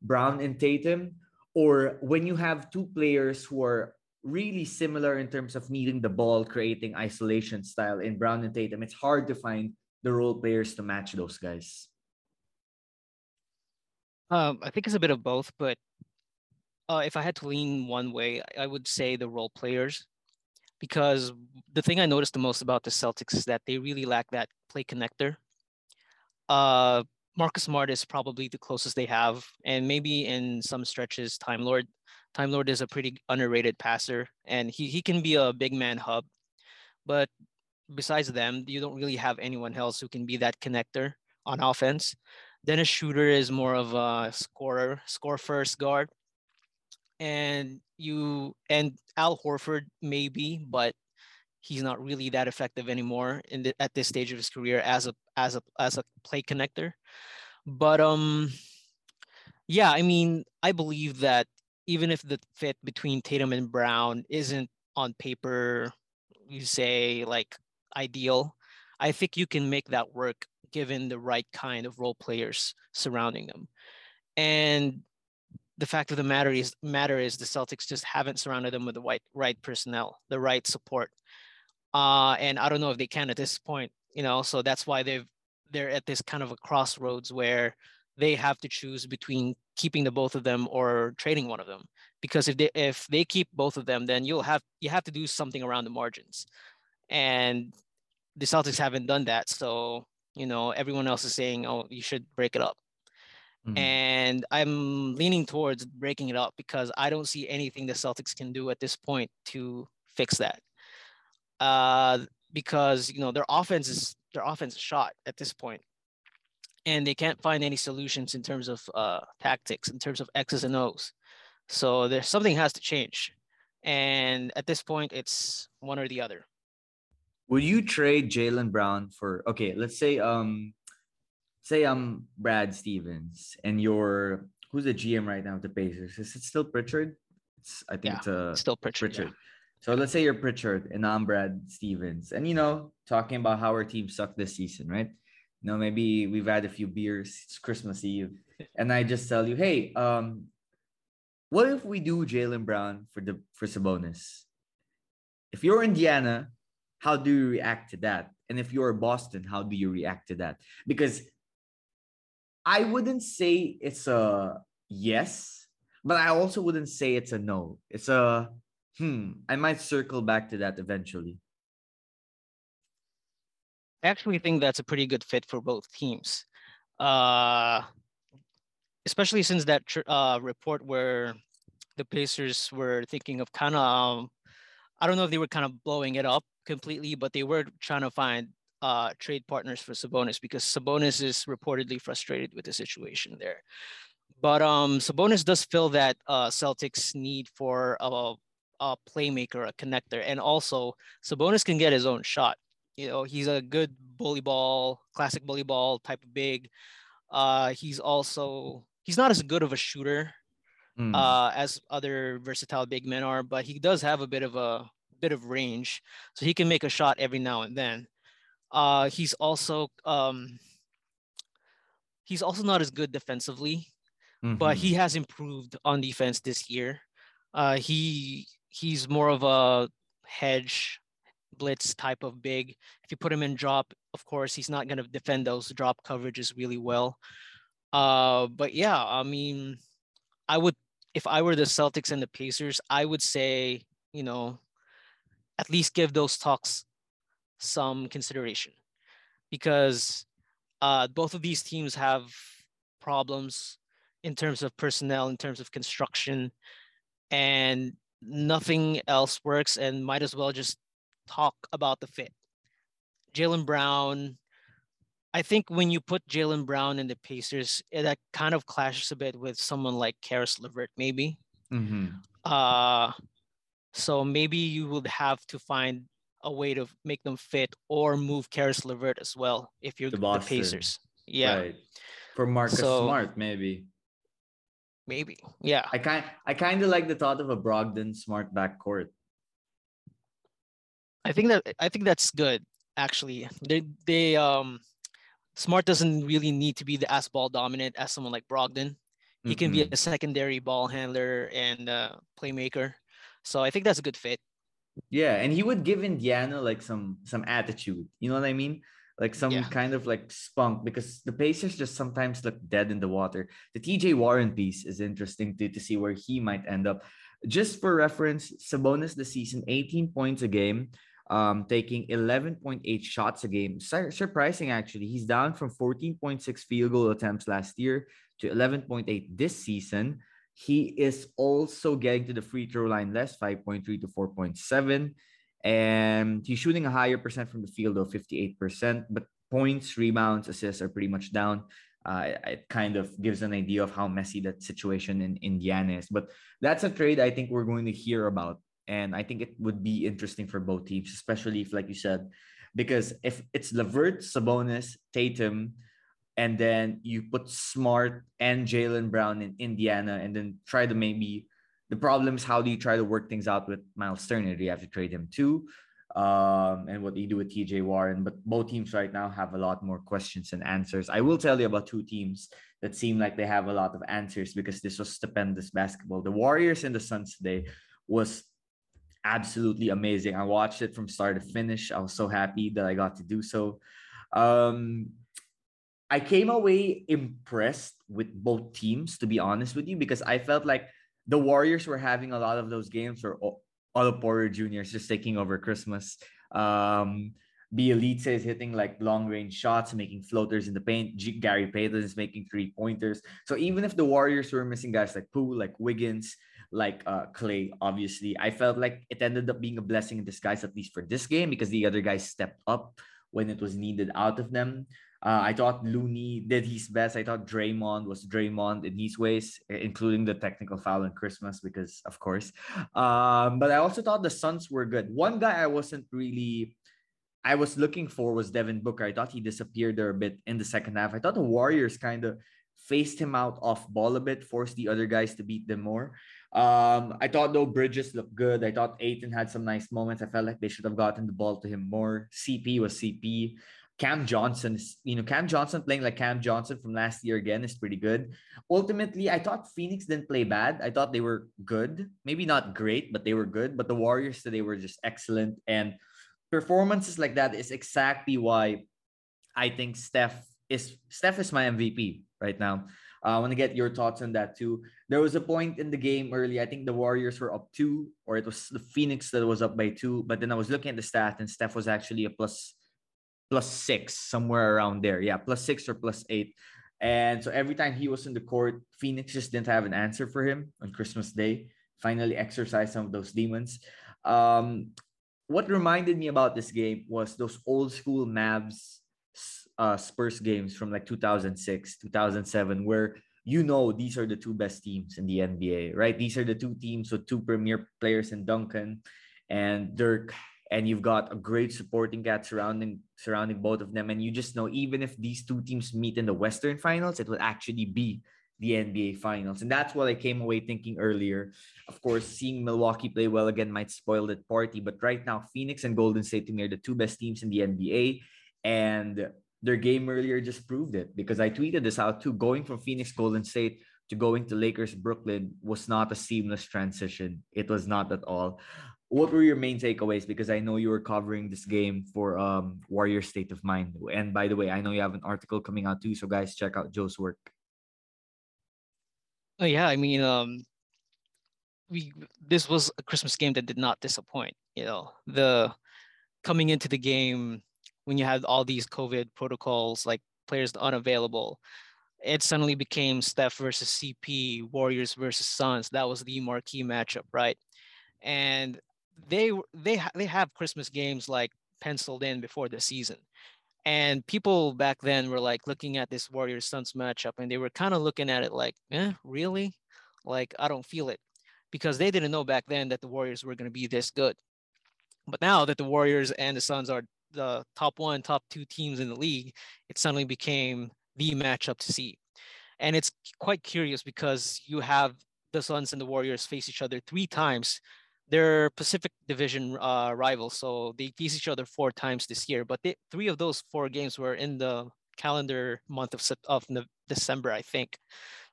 Brown and Tatum? Or when you have two players who are really similar in terms of needing the ball, creating isolation style in Brown and Tatum, it's hard to find the role players to match those guys? Um, I think it's a bit of both, but uh, if I had to lean one way, I would say the role players, because the thing I noticed the most about the Celtics is that they really lack that play connector. Uh, Marcus Smart is probably the closest they have, and maybe in some stretches, Time Lord. Time Lord is a pretty underrated passer, and he he can be a big man hub, but besides them, you don't really have anyone else who can be that connector on offense. Dennis Schroeder is more of a scorer, score first guard. And you and Al Horford maybe, but he's not really that effective anymore in the, at this stage of his career as a as a as a play connector. But um yeah, I mean, I believe that even if the fit between Tatum and Brown isn't on paper, you say like ideal. I think you can make that work given the right kind of role players surrounding them. And the fact of the matter is matter is the Celtics just haven't surrounded them with the right right personnel, the right support. Uh, and I don't know if they can at this point, you know, so that's why they've they're at this kind of a crossroads where they have to choose between keeping the both of them or trading one of them. Because if they if they keep both of them, then you'll have you have to do something around the margins and the Celtics haven't done that. So you know, everyone else is saying, "Oh, you should break it up." Mm-hmm. And I'm leaning towards breaking it up because I don't see anything the Celtics can do at this point to fix that. Uh, because you know their offense is their offense is shot at this point, and they can't find any solutions in terms of uh, tactics, in terms of X's and O's. So there's something has to change, and at this point, it's one or the other. Would you trade Jaylen Brown for okay? Let's say um, say I'm Brad Stevens and you're who's the GM right now at the Pacers? Is it still Pritchard? It's I think yeah, it's uh, still Pritchard. Pritchard. Yeah. So let's say you're Pritchard and I'm Brad Stevens, and you know talking about how our team sucked this season, right? You know maybe we've had a few beers. It's Christmas Eve, and I just tell you, hey, um, what if we do Jaylen Brown for the for Sabonis? If you're Indiana, how do you react to that? And if you're Boston, how do you react to that? Because I wouldn't say it's a yes, but I also wouldn't say it's a no. It's a hmm. I might circle back to that eventually. I actually think that's a pretty good fit for both teams. Uh, especially since that uh, report where the Pacers were thinking of kind of, um, I don't know if they were kind of blowing it up completely, but they were trying to find uh, trade partners for Sabonis because Sabonis is reportedly frustrated with the situation there. But um, Sabonis does fill that uh, Celtics need for a, a playmaker, a connector, and also Sabonis can get his own shot. You know, he's a good bully ball, classic bully ball type of big. Uh, he's also he's not as good of a shooter mm. uh, as other versatile big men are, but he does have a bit of a bit of range, so he can make a shot every now and then. Uh, he's also um, he's also not as good defensively, mm-hmm. but he has improved on defense this year. Uh, he he's more of a hedge blitz type of big. If you put him in drop, of course, he's not going to defend those drop coverages really well. Uh, but yeah, I mean, I would if I were the Celtics and the Pacers, I would say, you know, at least give those talks some consideration because uh, both of these teams have problems in terms of personnel, in terms of construction, and nothing else works. And might as well just talk about the fit. Jaylen Brown, I think when you put Jaylen Brown in the Pacers, that kind of clashes a bit with someone like Caris LeVert, maybe. Mm-hmm. Uh, so maybe you would have to find a way to make them fit or move Caris LeVert as well if you're the, the Pacers. Yeah. Right. For Marcus so, Smart, maybe. Maybe. Yeah. I kind I kind of like the thought of a Brogdon Smart backcourt. I think that I think that's good actually. They they um Smart doesn't really need to be the as ball dominant as someone like Brogdon. He mm-hmm. can be mm-hmm. a secondary ball handler and uh, playmaker. So I think that's a good fit. Yeah, and he would give Indiana like some some attitude. You know what I mean? Like some yeah. kind of like spunk because the Pacers just sometimes look dead in the water. The TJ Warren piece is interesting to, to see where he might end up. Just for reference, Sabonis the season 18 points a game, um, taking 11.8 shots a game. Sur- surprising actually. He's down from 14.6 field goal attempts last year to 11.8 this season. He is also getting to the free throw line less, 5.3 to 4.7. And he's shooting a higher percent from the field of 58%, but points, rebounds, assists are pretty much down. Uh, it kind of gives an idea of how messy that situation in Indiana is. But that's a trade I think we're going to hear about. And I think it would be interesting for both teams, especially if, like you said, because if it's LeVert, Sabonis, Tatum, and then you put Smart and Jaylen Brown in Indiana, and then try to maybe the problem is how do you try to work things out with Miles Turner? Do you have to trade him too? Um, and what do you do with TJ Warren? But both teams right now have a lot more questions and answers. I will tell you about two teams that seem like they have a lot of answers because this was stupendous basketball. The Warriors and the Suns today was absolutely amazing. I watched it from start to finish. I was so happy that I got to do so. Um, I came away impressed with both teams, to be honest with you, because I felt like the Warriors were having a lot of those games where Otto Porter Jr. is just taking over Christmas. Um, Bjelica is hitting like long range shots, making floaters in the paint. G- Gary Payton is making three pointers. So even if the Warriors were missing guys like Poole, like Wiggins, like uh, Klay, obviously, I felt like it ended up being a blessing in disguise, at least for this game, because the other guys stepped up when it was needed out of them. Uh, I thought Looney did his best. I thought Draymond was Draymond in his ways, including the technical foul on Christmas, because of course. Um, but I also thought the Suns were good. One guy I wasn't really, I was looking for was Devin Booker. I thought he disappeared there a bit in the second half. I thought the Warriors kind of faced him out off ball a bit, forced the other guys to beat them more. Um, I thought though Bridges looked good. I thought Ayton had some nice moments. I felt like they should have gotten the ball to him more. CP was CP. Cam Johnson you know, Cam Johnson playing like Cam Johnson from last year again is pretty good. Ultimately, I thought Phoenix didn't play bad. I thought they were good. Maybe not great, but they were good. But the Warriors today were just excellent. And performances like that is exactly why I think Steph is Steph is my MVP right now. Uh, I want to get your thoughts on that too. There was a point in the game early. I think the Warriors were up two, or it was the Phoenix that was up by two. But then I was looking at the stat, and Steph was actually a plus plus six, somewhere around there. Yeah, plus six or plus eight. And so every time he was in the court, Phoenix just didn't have an answer for him on Christmas Day. Finally exercised some of those demons. Um, what reminded me about this game was those old school Mavs uh, Spurs games from like 2006, 2007, where you know these are the two best teams in the NBA, right? These are the two teams with two premier players in Duncan and Dirk and you've got a great supporting cast surrounding surrounding both of them and you just know even if these two teams meet in the western finals it will actually be the NBA Finals. And that's what I came away thinking earlier. Of course, seeing Milwaukee play well again might spoil that party, but right now, Phoenix and Golden State are the two best teams in the NBA. And their game earlier just proved it because I tweeted this out too. Going from Phoenix Golden State to going to Lakers Brooklyn was not a seamless transition. It was not at all. What were your main takeaways? Because I know you were covering this game for um, Warrior State of Mind. And by the way, I know you have an article coming out too. So guys, check out Joe's work. Oh yeah, I mean, um, we this was a Christmas game that did not disappoint. You know, the coming into the game when you had all these COVID protocols, like players unavailable, it suddenly became Steph versus CP, Warriors versus Suns. That was the marquee matchup, right? And they they they have Christmas games like penciled in before the season. And people back then were like looking at this Warriors Suns matchup and they were kind of looking at it like, eh, really? Like, I don't feel it. Because they didn't know back then that the Warriors were going to be this good. But now that the Warriors and the Suns are the top one, top two teams in the league, it suddenly became the matchup to see. And it's quite curious because you have the Suns and the Warriors face each other three times. They're Pacific Division uh, rivals, so they face each other four times this year. But they, three of those four games were in the calendar month of of December, I think.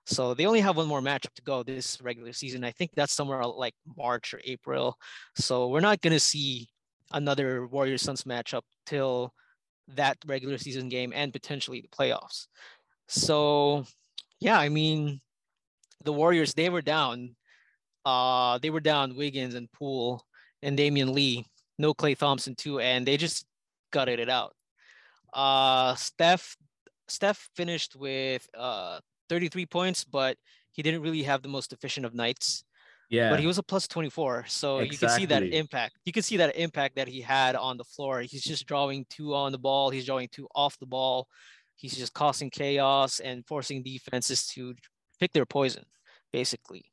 So they only have one more matchup to go this regular season. I think that's somewhere like March or April. So we're not gonna see another Warriors Suns matchup till that regular season game and potentially the playoffs. So, yeah, I mean, the Warriors they were down. Uh, they were down Wiggins and Poole and Damion Lee, no Klay Thompson too, and they just gutted it out. Uh, Steph, Steph finished with uh 33 points, but he didn't really have the most efficient of nights. Yeah. But he was a plus 24. So exactly. you can see that impact. You can see that impact that he had on the floor. He's just drawing two on the ball, he's drawing two off the ball. He's just causing chaos and forcing defenses to pick their poison, basically.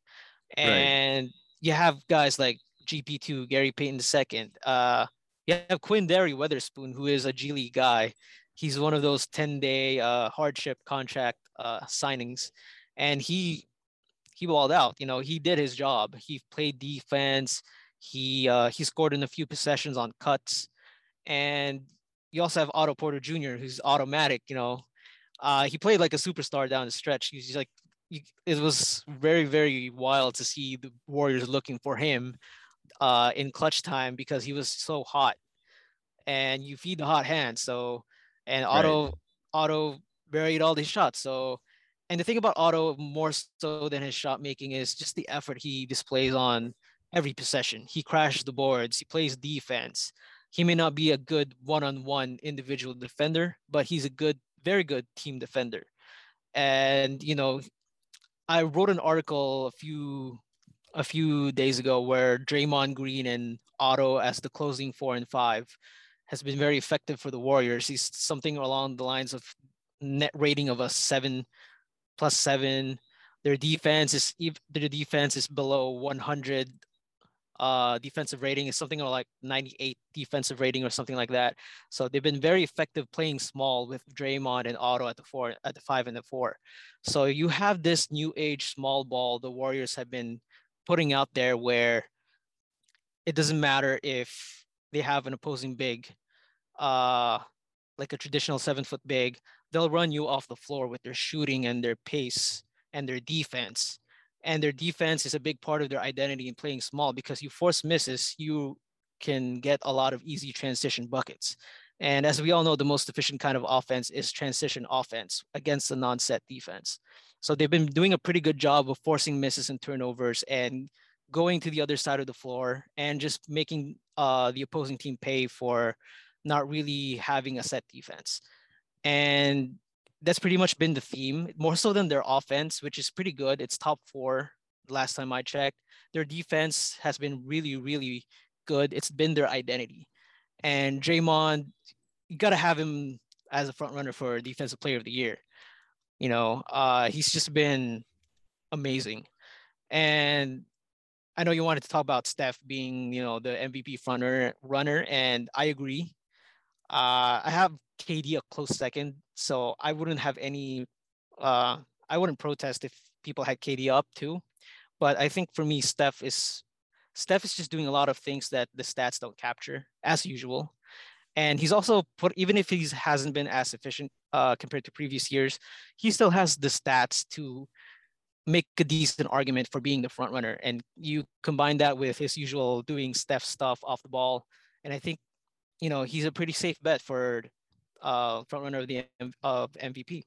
And right. you have guys like GP2, Gary Payton II. Uh, you have Quinndary Weatherspoon, who is a G League guy. He's one of those 10 day uh, hardship contract uh, signings. And he he balled out. You know, he did his job. He played defense. He uh, he scored in a few possessions on cuts, and you also have Otto Porter Jr., who's automatic. You know, uh, he played like a superstar down the stretch. He's like, it was very very wild to see the Warriors looking for him uh, in clutch time because he was so hot, and you feed the hot hand. So, and Otto right. Otto buried all these shots. So and the thing about Otto more so than his shot making is just the effort he displays on every possession. He crashes the boards, he plays defense. He may not be a good one-on-one individual defender, but he's a good, very good team defender. And you know, I wrote an article a few a few days ago where Draymond Green and Otto as the closing four and five has been very effective for the Warriors. He's something along the lines of net rating of a seven plus seven. Their defense is if their defense is below 100 uh, defensive rating is something like 98 defensive rating or something like that. So they've been very effective playing small with Draymond and Otto at the four, at the five and the four. So you have this new age small ball the Warriors have been putting out there where it doesn't matter if they have an opposing big, uh, like a traditional seven foot big, they'll run you off the floor with their shooting and their pace and their defense. And their defense is a big part of their identity in playing small because you force misses, you can get a lot of easy transition buckets. And as we all know, the most efficient kind of offense is transition offense against a non-set defense. So they've been doing a pretty good job of forcing misses and turnovers and going to the other side of the floor and just making uh, the opposing team pay for not really having a set defense and that's pretty much been the theme more so than their offense which is pretty good. It's top four last time i checked. Their defense has been really really good. It's been their identity. And Draymond you got to have him as a front runner for defensive player of the year. You know uh he's just been amazing. And I know you wanted to talk about Steph being, you know, the MVP front runner, runner and I agree. Uh, I have KD a close second, so I wouldn't have any. Uh, I wouldn't protest if people had KD up too, but I think for me, Steph is Steph is just doing a lot of things that the stats don't capture as usual. And he's also put, even if he hasn't been as efficient uh, compared to previous years, he still has the stats to make a decent argument for being the front runner. And you combine that with his usual doing Steph stuff off the ball, and I think, you know, he's a pretty safe bet for uh, front runner of the of MVP.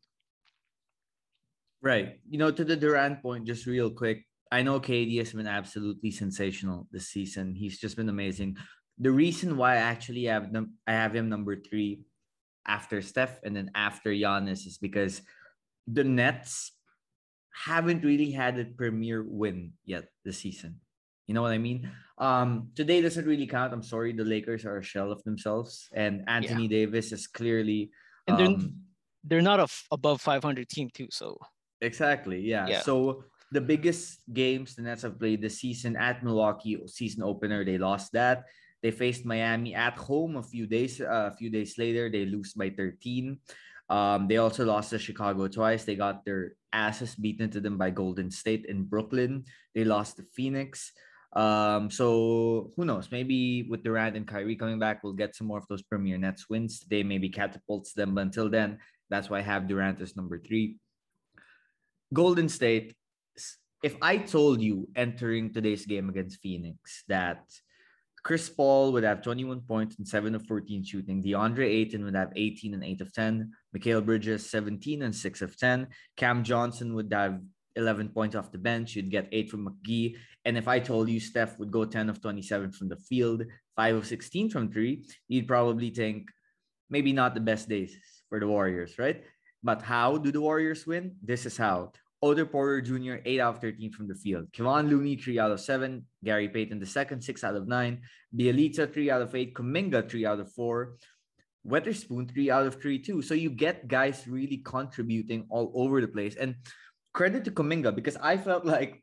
Right. You know, to the Durant point, just real quick. I know KD has been absolutely sensational this season. He's just been amazing the reason why I actually have them, I have him number three after Steph and then after Giannis is because the Nets haven't really had a premier win yet this season. You know what I mean? Um, today doesn't really count. I'm sorry, the Lakers are a shell of themselves, and Anthony yeah. Davis is clearly. And they're, um, they're not a f- above 500 team too, so. Exactly. Yeah. yeah. So the biggest games the Nets have played this season at Milwaukee season opener, they lost that. They faced Miami at home a few days uh, a few days later. They lose by 13. Um, they also lost to Chicago twice. They got their asses beaten to them by Golden State in Brooklyn. They lost to Phoenix. Um, so who knows? Maybe with Durant and Kyrie coming back, we'll get some more of those Premier Nets wins. Today maybe catapults them, but until then, that's why I have Durant as number three. Golden State. If I told you entering today's game against Phoenix that Chris Paul would have 21 points and 7 of 14 shooting. DeAndre Ayton would have 18 and 8 of 10. Mikal Bridges, 17 and 6 of 10. Cam Johnson would have 11 points off the bench. You'd get 8 from McGee. And if I told you Steph would go 10 of 27 from the field, 5 of 16 from 3, you'd probably think maybe not the best days for the Warriors, right? But how do the Warriors win? This is how. Otto Porter Jr., 8 out of 13 from the field. Kevon Looney, 3 out of 7. Gary Payton the second, 6 out of 9. Bjelica, 3 out of 8. Kuminga, 3 out of 4. Weatherspoon, 3 out of 3 too. So you get guys really contributing all over the place. And credit to Kuminga because I felt like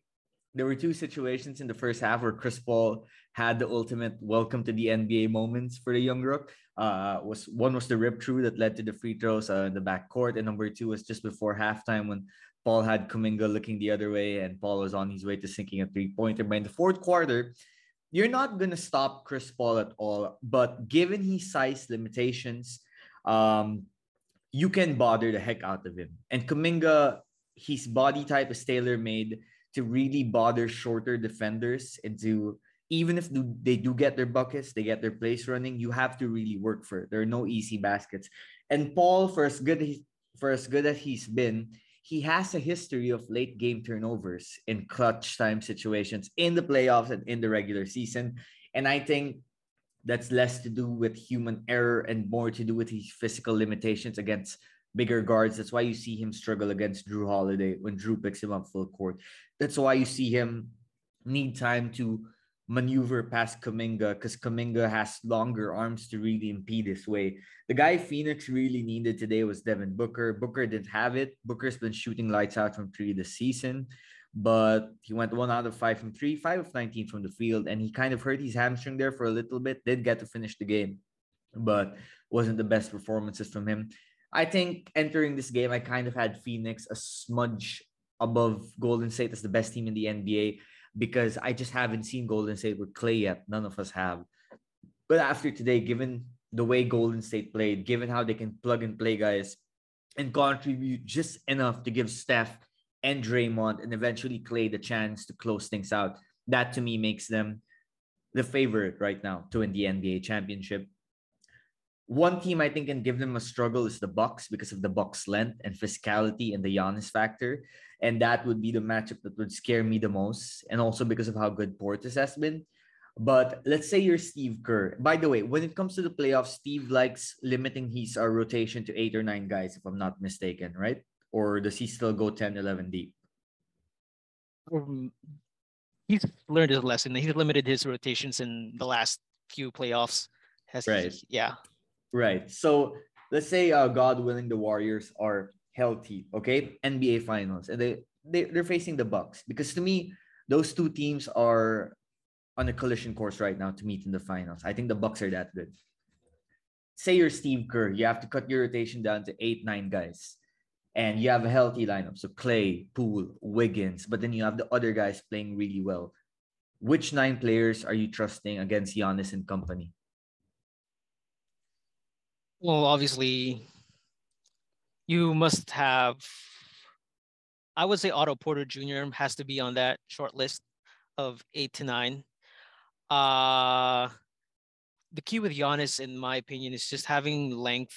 there were two situations in the first half where Chris Paul had the ultimate welcome to the NBA moments for the young rook. Uh, was one was the rip through that led to the free throws uh, in the back court, and number two was just before halftime when Paul had Kuminga looking the other way, and Paul was on his way to sinking a three pointer. But in the fourth quarter, you're not going to stop Chris Paul at all. But given his size limitations, um, you can bother the heck out of him. And Kuminga, his body type is tailor made to really bother shorter defenders and to even if they do get their buckets, they get their place running, you have to really work for it. There are no easy baskets. And Paul, for as good for as good as he's been, he has a history of late game turnovers in clutch time situations in the playoffs and in the regular season. And I think that's less to do with human error and more to do with his physical limitations against bigger guards. That's why you see him struggle against Jrue Holiday when Jrue picks him up full court. That's why you see him need time to maneuver past Kuminga because Kuminga has longer arms to really impede his way. The guy Phoenix really needed today was Devin Booker. Booker didn't have it. Booker's been shooting lights out from three this season, but he went one out of five from three, five of 19 from the field, and he kind of hurt his hamstring there for a little bit. Did get to finish the game, but wasn't the best performances from him. I think entering this game, I kind of had Phoenix a smudge above Golden State as the best team in the NBA because I just haven't seen Golden State with Klay yet. None of us have. But after today, given the way Golden State played, given how they can plug and play guys and contribute just enough to give Steph and Draymond and eventually Klay the chance to close things out, that to me makes them the favorite right now to win the NBA championship. One team I think can give them a struggle is the Bucks because of the Bucks' length and physicality and the Giannis factor and that would be the matchup that would scare me the most, and also because of how good Portis has been. But let's say you're Steve Kerr. By the way, when it comes to the playoffs, Steve likes limiting his uh, rotation to eight or nine guys, if I'm not mistaken, right? Or does he still go 10, 11 deep? Um, he's learned his lesson. He's limited his rotations in the last few playoffs. Has right. He, yeah. Right. So let's say, uh, God willing, the Warriors are healthy, okay? NBA finals. And they, they they're facing the Bucks because to me, those two teams are on a collision course right now to meet in the finals. I think the Bucks are that good. Say you're Steve Kerr, you have to cut your rotation down to eight, nine guys. and you have a healthy lineup. So Klay, Poole, Wiggins, but then you have the other guys playing really well. Which nine players are you trusting against Giannis and company? Well, obviously, you must have. I would say Otto Porter Jr. has to be on that short list of eight to nine. Uh, the key with Giannis, in my opinion, is just having length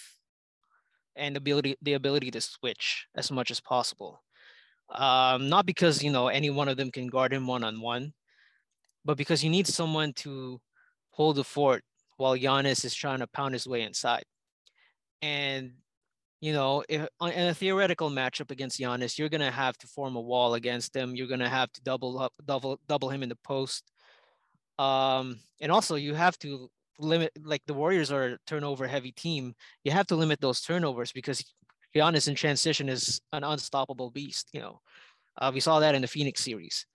and ability the ability to switch as much as possible. Um, not because you know any one of them can guard him one on one, but because you need someone to hold the fort while Giannis is trying to pound his way inside. And you know, if in a theoretical matchup against Giannis, you're gonna have to form a wall against him. You're gonna have to double up, double double him in the post. Um, and also you have to limit like the Warriors are a turnover heavy team. You have to limit those turnovers because Giannis in transition is an unstoppable beast. You know, uh, we saw that in the Phoenix series.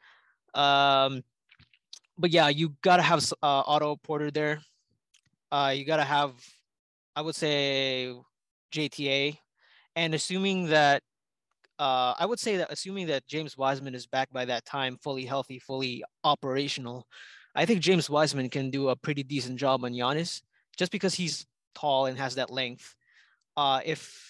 Um, but yeah, you gotta have uh, Otto Porter there. Uh, you gotta have, I would say, JTA, and assuming that, uh, I would say that assuming that James Wiseman is back by that time, fully healthy, fully operational, I think James Wiseman can do a pretty decent job on Giannis just because he's tall and has that length. Uh, if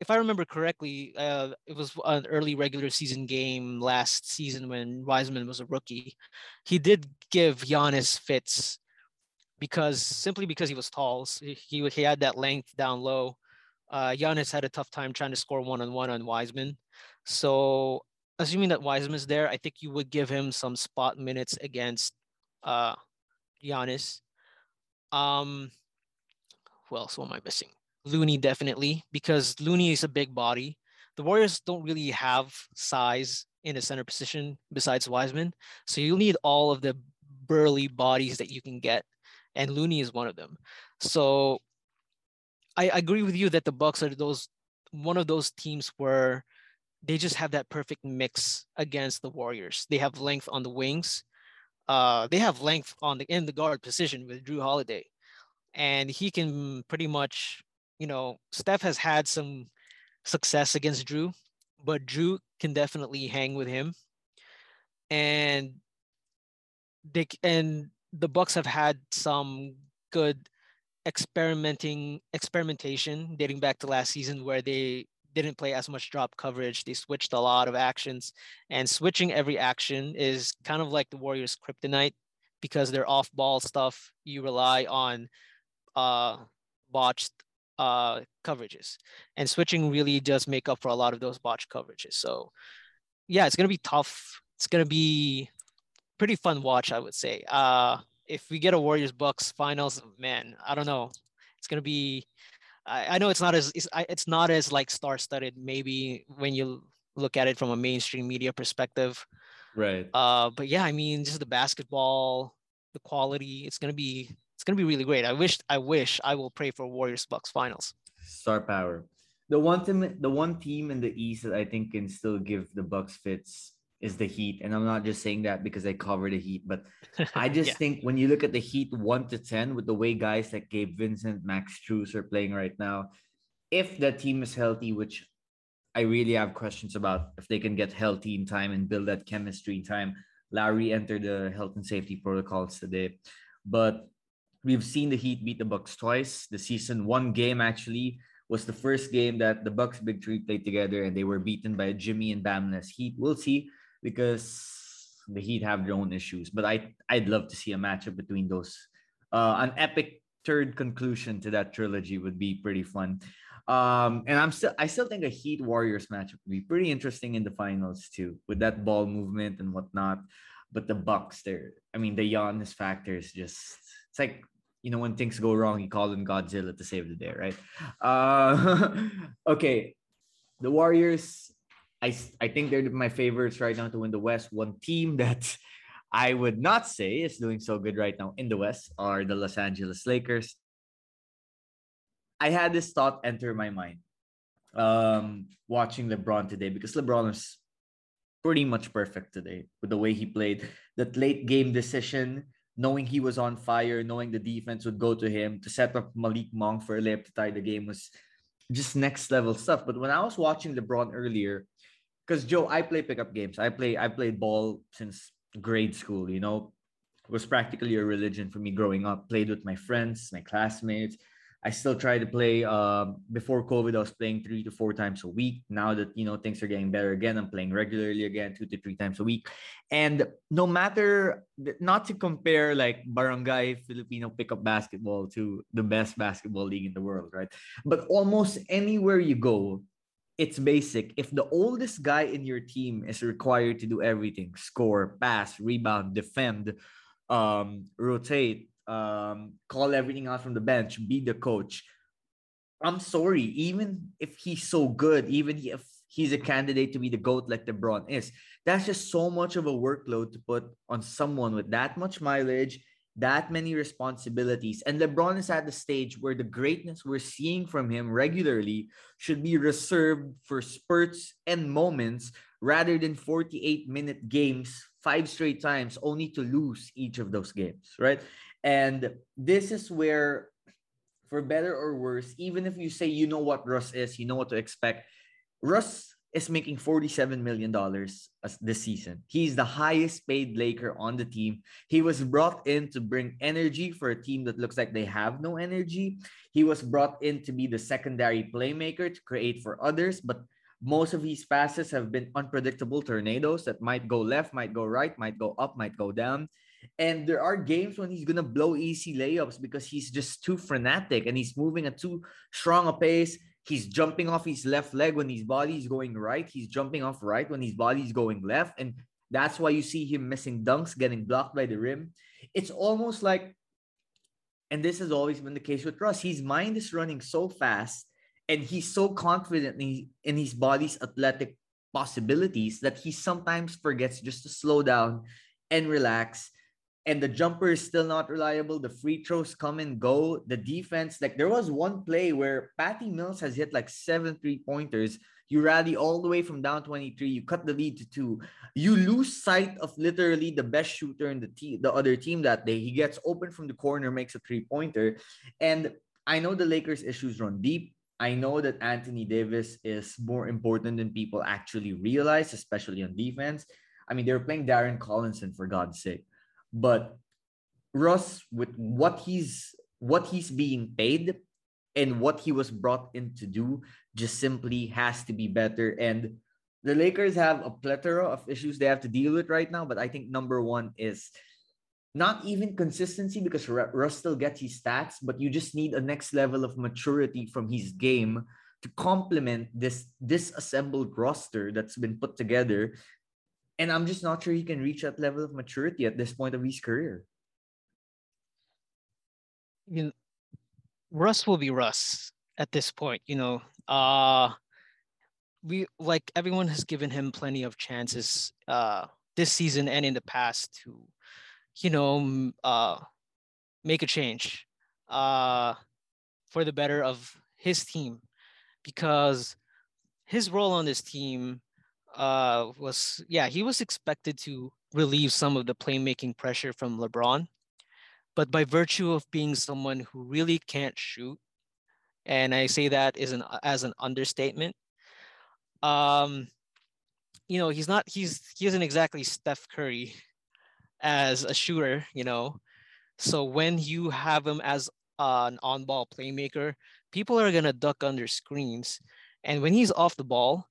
if I remember correctly, uh, it was an early regular season game last season when Wiseman was a rookie. He did give Giannis fits because simply because he was tall, he he had that length down low. Uh, Giannis had a tough time trying to score one on one on Wiseman. So assuming that Wiseman's there, I think you would give him some spot minutes against uh Giannis. Um who else am I missing? Looney definitely, because Looney is a big body. The Warriors don't really have size in the center position besides Wiseman. So you'll need all of the burly bodies that you can get. And Looney is one of them. So I agree with you that the Bucks are those one of those teams where they just have that perfect mix against the Warriors. They have length on the wings. Uh, they have length on the in the guard position with Jrue Holiday, and he can pretty much, you know, Steph has had some success against Jrue, but Jrue can definitely hang with him, and they and the Bucks have had some good experimenting experimentation dating back to last season where they didn't play as much drop coverage. They switched a lot of actions, and switching every action is kind of like the Warriors' kryptonite because they're off-ball stuff. You rely on uh, botched uh, coverages, and switching really does make up for a lot of those botched coverages. So, yeah, it's gonna be tough. It's gonna be pretty fun watch, I would say. Uh, if we get a Warriors Bucks finals, man, I don't know. It's gonna be I, I know it's not as it's, it's not as like star studded maybe when you look at it from a mainstream media perspective. Right. Uh, but yeah, I mean, just the basketball, the quality, it's gonna be it's gonna be really great. I wish I wish I will pray for Warriors Bucks finals. Star power. The one team, the one team in the East that I think can still give the Bucks fits is the Heat. And I'm not just saying that because I cover the Heat, but I just yeah. think when you look at the Heat 1 to 10 with the way guys like Gabe Vincent, Max Strus are playing right now, if the team is healthy, which I really have questions about if they can get healthy in time and build that chemistry in time. Larry entered the health and safety protocols today. But we've seen the Heat beat the Bucks twice. The season one game actually was the first game that the Bucks big three played together and they were beaten by Jimmy and Bamless Heat. We'll see because the Heat have their own issues. But I I'd love to see a matchup between those. Uh, an epic third conclusion to that trilogy would be pretty fun. Um, and I'm still I still think a Heat Warriors matchup would be pretty interesting in the finals too, with that ball movement and whatnot. But the Bucks, there, I mean, the Giannis factor is just it's like you know when things go wrong, you call in Godzilla to save the day, right? Uh, okay, the Warriors I, I think they're my favorites right now to win the West. One team that I would not say is doing so good right now in the West are the Los Angeles Lakers. I had this thought enter my mind um, watching LeBron today because LeBron is pretty much perfect today with the way he played. That late game decision, knowing he was on fire, knowing the defense would go to him to set up Malik Monk for a layup to tie the game was just next level stuff. But when I was watching LeBron earlier, because Joe, I play pickup games. I play I played ball since grade school. You know, it was practically a religion for me growing up. Played with my friends, my classmates. I still try to play. Um, before COVID, I was playing three to four times a week. Now that you know things are getting better again, I'm playing regularly again, two to three times a week. And no matter, not to compare like barangay Filipino pickup basketball to the best basketball league in the world, right? But almost anywhere you go, it's basic. If the oldest guy in your team is required to do everything, score, pass, rebound, defend, um, rotate um, call everything out from the bench, be the coach. I'm sorry, even if he's so good, even if he's a candidate to be the GOAT like LeBron is, that's just so much of a workload to put on someone with that much mileage, that many responsibilities. And LeBron is at the stage where the greatness we're seeing from him regularly should be reserved for spurts and moments rather than 48 minute games five straight times only to lose each of those games, right? And this is where, for better or worse, even if you say you know what Russ is, you know what to expect, Russ is making $47 million this season. He's the highest paid Laker on the team. He was brought in to bring energy for a team that looks like they have no energy. He was brought in to be the secondary playmaker to create for others, but most of his passes have been unpredictable tornadoes that might go left, might go right, might go up, might go down. And there are games when he's gonna blow easy layups because he's just too frenetic and he's moving at too strong a pace. He's jumping off his left leg when his body is going right. He's jumping off right when his body is going left. And that's why you see him missing dunks, getting blocked by the rim. It's almost like, and this has always been the case with Russ, his mind is running so fast and he's so confident in, in his body's athletic possibilities that he sometimes forgets just to slow down and relax and the jumper is still not reliable. The free throws come and go. The defense, like there was one play where Patty Mills has hit like seven three pointers. You rally all the way from down 23. You cut the lead to two. You lose sight of literally the best shooter in the team, the other team that day. He gets open from the corner, makes a three pointer. And I know the Lakers' issues run deep. I know that Anthony Davis is more important than people actually realize, especially on defense. I mean, they were playing Darren Collison for God's sake. But Russ, with what he's what he's being paid and what he was brought in to do, just simply has to be better. And the Lakers have a plethora of issues they have to deal with right now. But I think number one is not even consistency because Russ still gets his stats, but you just need a next level of maturity from his game to complement this disassembled roster that's been put together and I'm just not sure he can reach that level of maturity at this point of his career. You know, Russ will be Russ at this point. You know, uh, we like everyone has given him plenty of chances uh, this season and in the past to, you know, uh, make a change uh, for the better of his team because his role on this team uh, was yeah he was expected to relieve some of the playmaking pressure from LeBron, but by virtue of being someone who really can't shoot, and I say that is an as an understatement. Um, you know he's not he's he isn't exactly Steph Curry as a shooter, you know. So when you have him as an on-ball playmaker, people are gonna duck under screens, and when he's off the ball,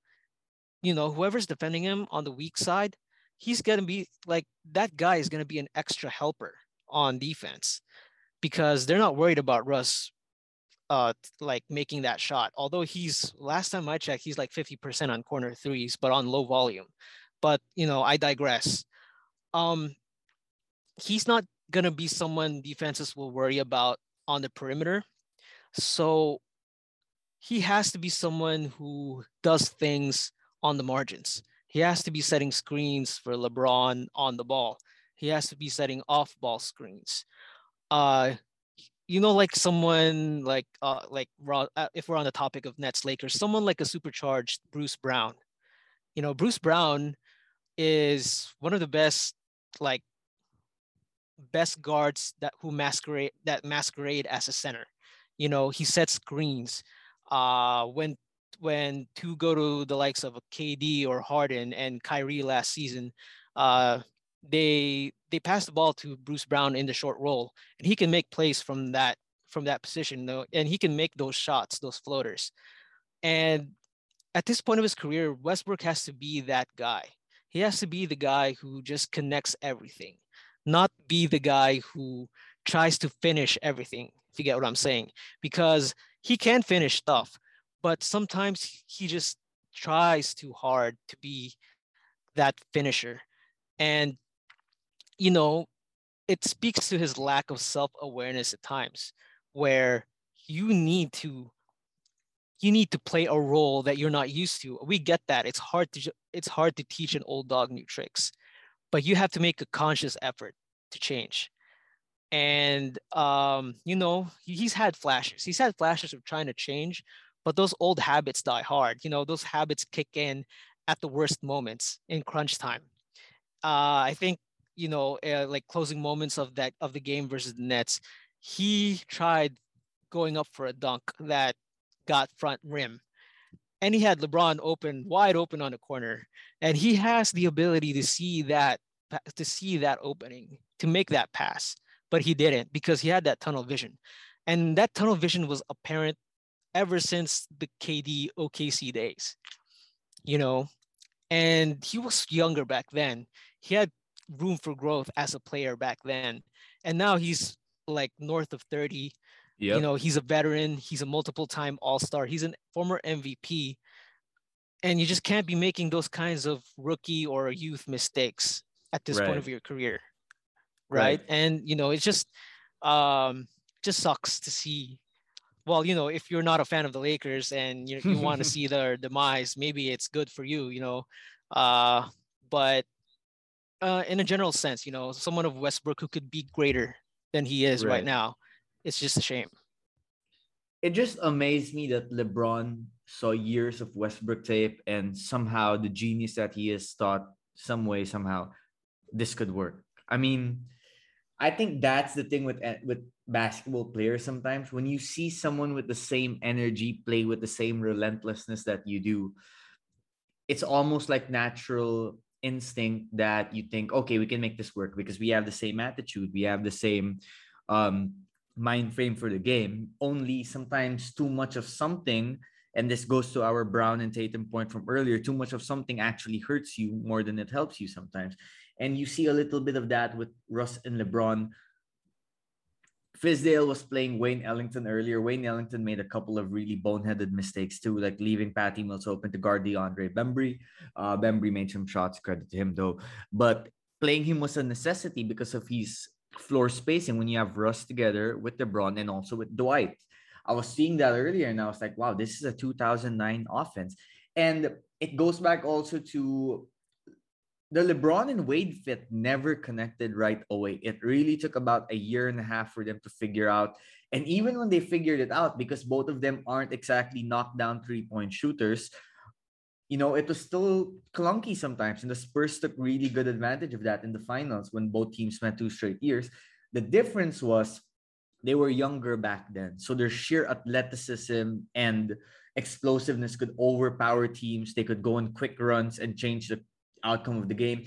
you know, whoever's defending him on the weak side, he's going to be like that guy is going to be an extra helper on defense because they're not worried about Russ uh like making that shot. Although he's last time I checked, he's like 50% on corner threes, but on low volume. But you know, I digress. Um he's not gonna be someone defenses will worry about on the perimeter. So he has to be someone who does things on the margins. He has to be setting screens for LeBron on the ball. He has to be setting off ball screens. Uh, you know, like someone like uh, like uh, if we're on the topic of Nets Lakers, someone like a supercharged Bruce Brown. You know, Bruce Brown is one of the best like best guards that who masquerade that masquerade as a center. You know, he sets screens. Uh, when when to go to the likes of KD or Harden and Kyrie last season, uh, they they pass the ball to Bruce Brown in the short roll, and he can make plays from that from that position though, and he can make those shots, those floaters. And at this point of his career, Westbrook has to be that guy. He has to be the guy who just connects everything, not be the guy who tries to finish everything. If you get what I'm saying, because he can finish stuff, but sometimes he just tries too hard to be that finisher. And, you know, it speaks to his lack of self awareness at times where you need to you need to play a role that you're not used to. We get that. It's hard to it's hard to teach an old dog new tricks, but you have to make a conscious effort to change. And um, you know, he's had flashes. He's had flashes of trying to change, but those old habits die hard. You know, those habits kick in at the worst moments in crunch time. Uh, I think you know, uh, like closing moments of that of the game versus the Nets, he tried going up for a dunk that got front rim. And he had LeBron open, wide open on the corner. And he has the ability to see that, to see that opening, to make that pass. But he didn't because he had that tunnel vision. And that tunnel vision was apparent ever since the KD OKC days. You know, and he was younger back then. He had room for growth as a player back then. And now he's like north of 30 Yep. You know, he's a veteran, he's a multiple time All Star, he's a former MVP. And you just can't be making those kinds of rookie or youth mistakes at this right. point of your career. Right? right. And, you know, it's just, um, just sucks to see. Well, you know, if you're not a fan of the Lakers and you, you want to see their demise, maybe it's good for you, you know. Uh, but uh, in a general sense, you know, someone of Westbrook who could be greater than he is right, right now it's just a shame. It just amazed me that LeBron saw years of Westbrook tape and somehow the genius that he is thought some way somehow this could work. I mean, I think that's the thing with with basketball players sometimes when you see someone with the same energy play with the same relentlessness that you do it's almost like natural instinct that you think okay we can make this work because we have the same attitude we have the same um mind frame for the game. Only sometimes too much of something, and this goes to our Brown and Tatum point from earlier, too much of something actually hurts you more than it helps you sometimes. And you see a little bit of that with Russ and LeBron. Fizdale was playing Wayne Ellington earlier. Wayne Ellington made a couple of really boneheaded mistakes too, like leaving Patty Mills open to guard DeAndre Bembry. Uh, Bembry made some shots, credit to him though. But playing him was a necessity because of his floor spacing when you have Russ together with LeBron and also with Dwight. I was seeing that earlier and I was like, wow, this is a 2009 offense. And it goes back also to the LeBron and Wade fit never connected right away. It really took about a year and a half for them to figure out. And even when they figured it out, because both of them aren't exactly knockdown three point shooters, you know, it was still clunky sometimes. And the Spurs took really good advantage of that in the finals when both teams met two straight years. The difference was they were younger back then. So their sheer athleticism and explosiveness could overpower teams. They could go on quick runs and change the outcome of the game.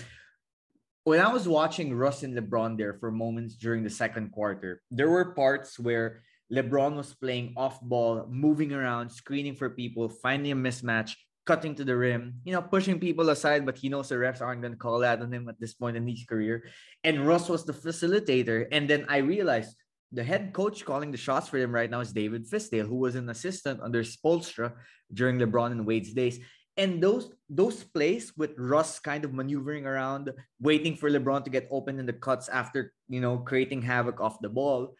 When I was watching Russ and LeBron there for moments during the second quarter, there were parts where LeBron was playing off ball, moving around, screening for people, finding a mismatch, cutting to the rim, you know, pushing people aside, but he knows the refs aren't going to call that on him at this point in his career. And Russ was the facilitator. And then I realized the head coach calling the shots for him right now is David Fizdale, who was an assistant under Spoelstra during LeBron and Wade's days. And those those plays with Russ kind of maneuvering around, waiting for LeBron to get open in the cuts after you know creating havoc off the ball,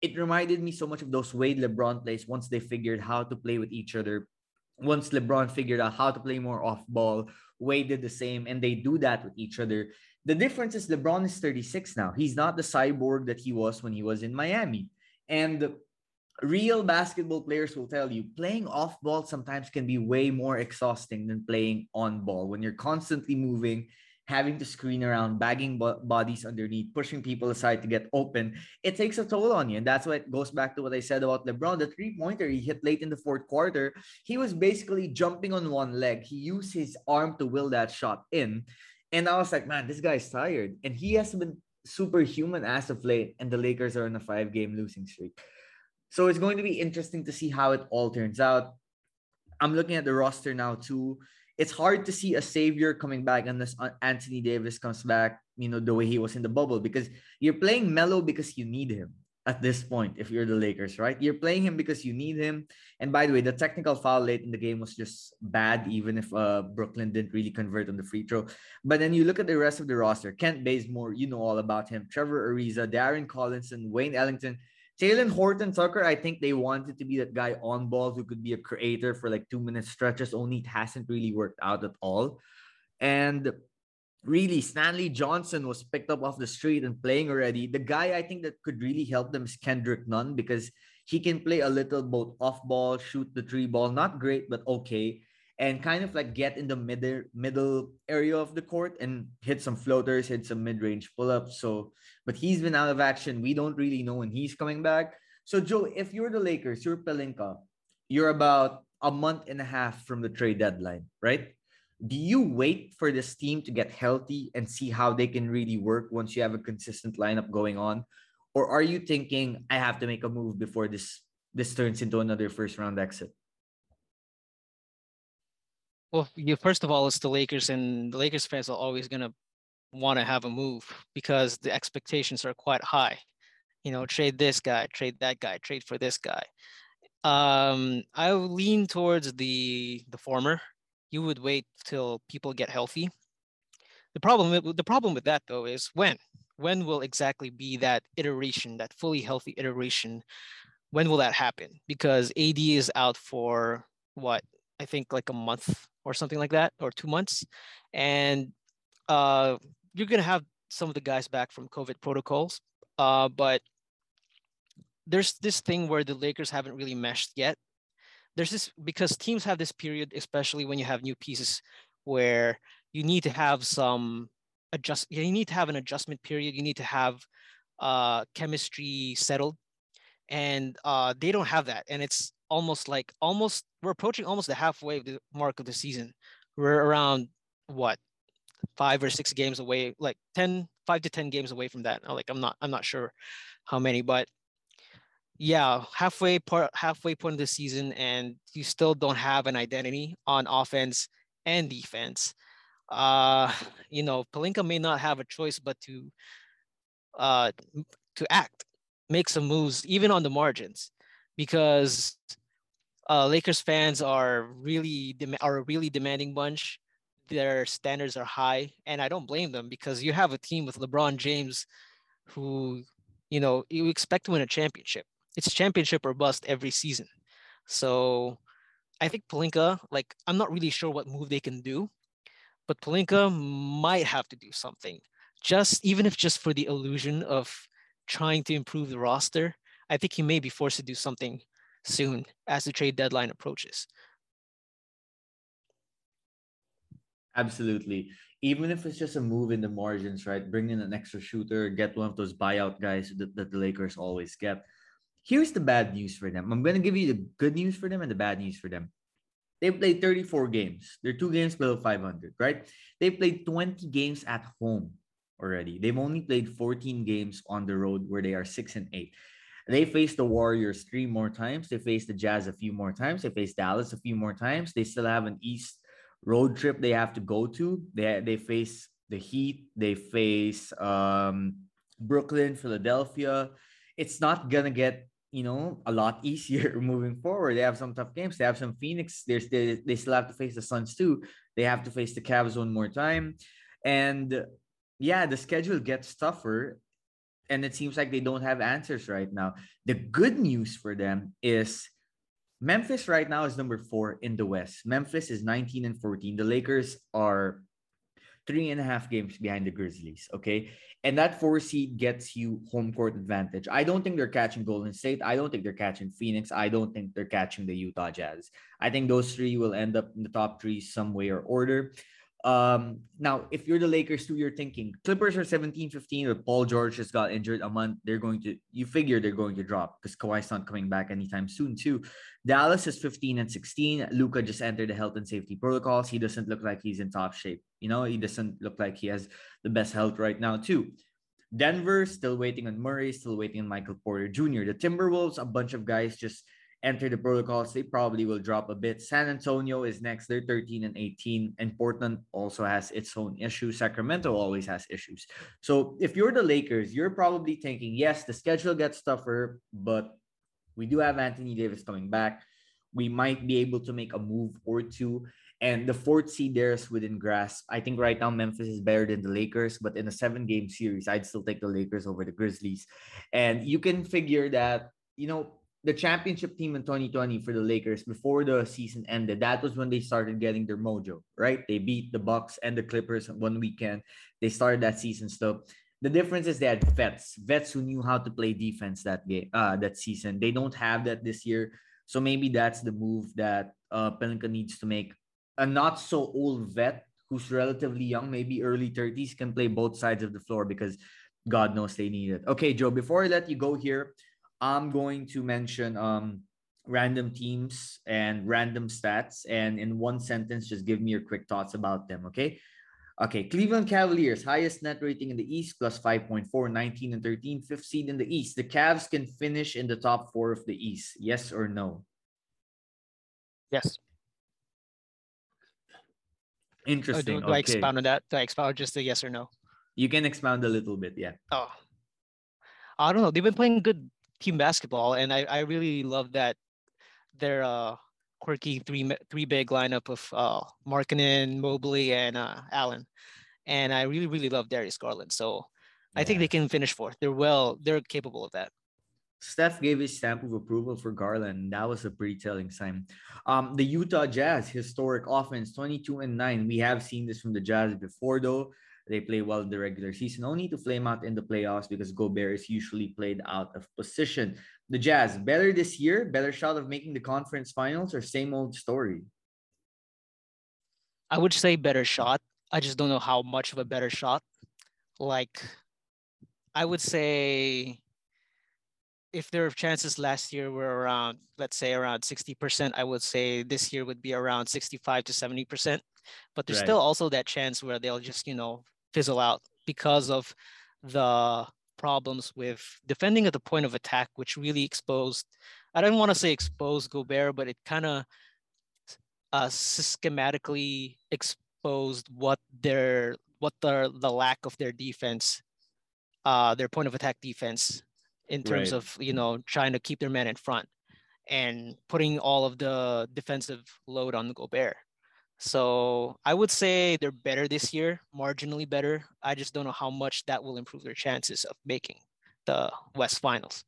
it reminded me so much of those Wade LeBron plays once they figured how to play with each other once LeBron figured out how to play more off ball, Wade did the same, and they do that with each other. The difference is LeBron is 36 now. He's not the cyborg that he was when he was in Miami. And real basketball players will tell you playing off ball sometimes can be way more exhausting than playing on ball when you're constantly moving having to screen around, bagging bo- bodies underneath, pushing people aside to get open, it takes a toll on you. And that's what goes back to what I said about LeBron. The three pointer he hit late in the fourth quarter, he was basically jumping on one leg. He used his arm to will that shot in. And I was like, man, this guy's tired. And he has been superhuman as of late. And the Lakers are on a five game losing streak. So it's going to be interesting to see how it all turns out. I'm looking at the roster now too it's hard to see a savior coming back unless Anthony Davis comes back, you know, the way he was in the bubble because you're playing Melo because you need him at this point if you're the Lakers, right? You're playing him because you need him. And by the way, the technical foul late in the game was just bad, even if uh, Brooklyn didn't really convert on the free throw. But then you look at the rest of the roster Kent Bazemore, you know all about him, Trevor Ariza, Darren Collison, Wayne Ellington. Talen Horton Tucker, I think they wanted to be that guy on ball who could be a creator for like two minute stretches, only it hasn't really worked out at all. And really, Stanley Johnson was picked up off the street and playing already. The guy I think that could really help them is Kendrick Nunn because he can play a little both off ball, shoot the three ball, not great, but okay and kind of like get in the middle middle area of the court and hit some floaters, hit some mid-range pull-ups. So, but he's been out of action. We don't really know when he's coming back. So, Joe, if you're the Lakers, you're Pelinka, you're about a month and a half from the trade deadline, right? Do you wait for this team to get healthy and see how they can really work once you have a consistent lineup going on? Or are you thinking I have to make a move before this this turns into another first round exit? Well, you first of all, it's the Lakers, and the Lakers fans are always gonna want to have a move because the expectations are quite high. You know, trade this guy, trade that guy, trade for this guy. Um, I lean towards the the former. You would wait till people get healthy. The problem the problem with that though is when when will exactly be that iteration, that fully healthy iteration? When will that happen? Because AD is out for what I think like a month or something like that, or two months, and uh, you're gonna have some of the guys back from COVID protocols, uh, but there's this thing where the Lakers haven't really meshed yet. There's this because teams have this period, especially when you have new pieces, where you need to have some adjust. You need to have an adjustment period. You need to have uh, chemistry settled, and uh, they don't have that. And it's almost like almost we're approaching almost the halfway of the mark of the season. We're around what five or six games away, like 10, five to 10 games away from that. Like I'm not, I'm not sure how many, but yeah, halfway part, halfway point of the season, and you still don't have an identity on offense and defense. Uh, you know, Pelinka may not have a choice but to uh to act, make some moves, even on the margins because uh, Lakers fans are really are a really demanding bunch. Their standards are high, and I don't blame them because you have a team with LeBron James, who, you know, you expect to win a championship. It's championship or bust every season. So, I think Pelinka, like, I'm not really sure what move they can do, but Pelinka might have to do something, just even if just for the illusion of trying to improve the roster I think he may be forced to do something soon as the trade deadline approaches. Absolutely. Even if it's just a move in the margins, right? Bring in an extra shooter, get one of those buyout guys that, that the Lakers always get. Here's the bad news for them. I'm going to give you the good news for them and the bad news for them. They played 34 games. They're two games below 500, right? They played 20 games at home already. They've only played 14 games on the road where they are 6 and 8. They faced the Warriors three more times. They faced the Jazz a few more times. They faced Dallas a few more times. They still have an East road trip they have to go to. They they face the Heat. They face um, Brooklyn, Philadelphia. It's not gonna get you know a lot easier moving forward. They have some tough games. They have some Phoenix. There's they, they still have to face the Suns too. They have to face the Cavs one more time, and yeah, the schedule gets tougher and it seems like they don't have answers right now. The good news for them is Memphis right now is number four in the West. Memphis is 19 and 14. The Lakers are three and a half games behind the Grizzlies. Okay. And that four seed gets you home court advantage. I don't think they're catching Golden State. I don't think they're catching Phoenix. I don't think they're catching the Utah Jazz. I think those three will end up in the top three some way or order. Um, now, if you're the Lakers too, you're thinking Clippers are 17 15, but Paul George just got injured a month. They're going to, you figure they're going to drop because Kawhi's not coming back anytime soon, too. Dallas is 15 and 16. Luka just entered the health and safety protocols. He doesn't look like he's in top shape. You know, he doesn't look like he has the best health right now, too. Denver still waiting on Murray, still waiting on Michael Porter Jr. The Timberwolves, a bunch of guys just enter the protocols, they probably will drop a bit. San Antonio is next. They're 13 and 18. And Portland also has its own issues. Sacramento always has issues. So if you're the Lakers, you're probably thinking, yes, the schedule gets tougher, but we do have Anthony Davis coming back. We might be able to make a move or two. And the fourth seed there is within grasp. I think right now Memphis is better than the Lakers, but in a seven game series, I'd still take the Lakers over the Grizzlies. And you can figure that, you know, the championship team in 2020 for the Lakers before the season ended, that was when they started getting their mojo, right? They beat the Bucks and the Clippers one weekend. They started that season still. The difference is they had vets, vets who knew how to play defense that game, uh, that season. They don't have that this year, so maybe that's the move that uh, Pelinka needs to make. A not so old vet who's relatively young, maybe early 30s, can play both sides of the floor because God knows they need it. Okay, Joe. Before I let you go here, I'm going to mention um, random teams and random stats. And in one sentence, just give me your quick thoughts about them. Okay. Okay. Cleveland Cavaliers, highest net rating in the East, plus 5.4, 19 and 13, fifth seed in the East. The Cavs can finish in the top four of the East. Yes or no? Yes. Interesting. Oh, do, do okay. I expound on that? Do I expound just a yes or no? You can expound a little bit, yeah. Oh, I don't know. They've been playing good team basketball, and I, I really love that their uh, quirky three three big lineup of uh, Markkanen, Mobley, and uh, Allen, and I really really love Darius Garland. So yeah. I think they can finish fourth. They're well, they're capable of that. Steph gave his stamp of approval for Garland. That was a pretty telling sign. Um, the Utah Jazz, historic offense, 22 and 9. We have seen this from the Jazz before, though. They play well in the regular season, only to flame out in the playoffs because Gobert is usually played out of position. The Jazz, better this year, better shot of making the conference finals, or same old story? I would say better shot. I just don't know how much of a better shot. Like, I would say if their chances last year were around, let's say around 60%, I would say this year would be around 65 to 70%. But there's right. still also that chance where they'll just, you know, fizzle out because of the problems with defending at the point of attack, which really exposed, I don't want to say exposed Gobert, but it kind of uh, schematically exposed what their what the the lack of their defense, uh, their point of attack defense, in terms right. of you know trying to keep their man in front and putting all of the defensive load on Gobert. So I would say they're better this year, marginally better. I just don't know how much that will improve their chances of making the West Finals.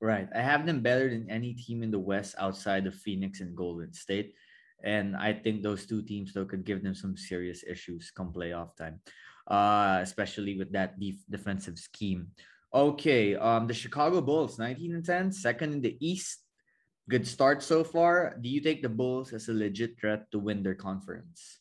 Right. I have them better than any team in the West outside of Phoenix and Golden State. And I think those two teams, though, could give them some serious issues come playoff time, uh, especially with that def- defensive scheme. Okay. Um, the Chicago Bulls, 19 and 10, second in the East, good start so far. Do you take the Bulls as a legit threat to win their conference?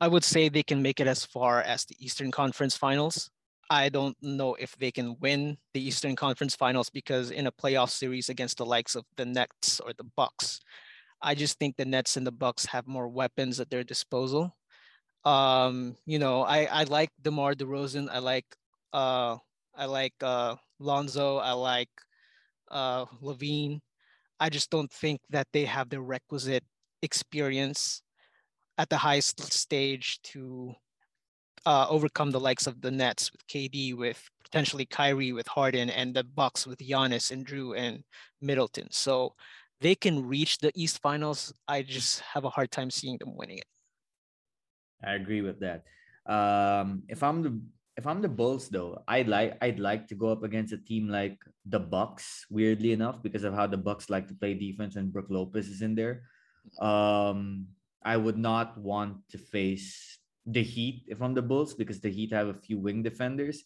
I would say they can make it as far as the Eastern Conference Finals. I don't know if they can win the Eastern Conference Finals because in a playoff series against the likes of the Nets or the Bucks, I just think the Nets and the Bucks have more weapons at their disposal. Um, you know, I I like DeMar DeRozan. I like uh I like uh Lonzo. I like uh, LaVine. I just don't think that they have the requisite experience at the highest stage to uh, overcome the likes of the Nets with KD, with potentially Kyrie, with Harden, and the Bucks with Giannis and Jrue and Middleton. So they can reach the East Finals. I just have a hard time seeing them winning it. I agree with that. Um, if I'm the if I'm the Bulls though, I'd like I'd like to go up against a team like the Bucks, weirdly enough, because of how the Bucks like to play defense and Brook Lopez is in there. Um, I would not want to face the Heat if I'm the Bulls because the Heat have a few wing defenders.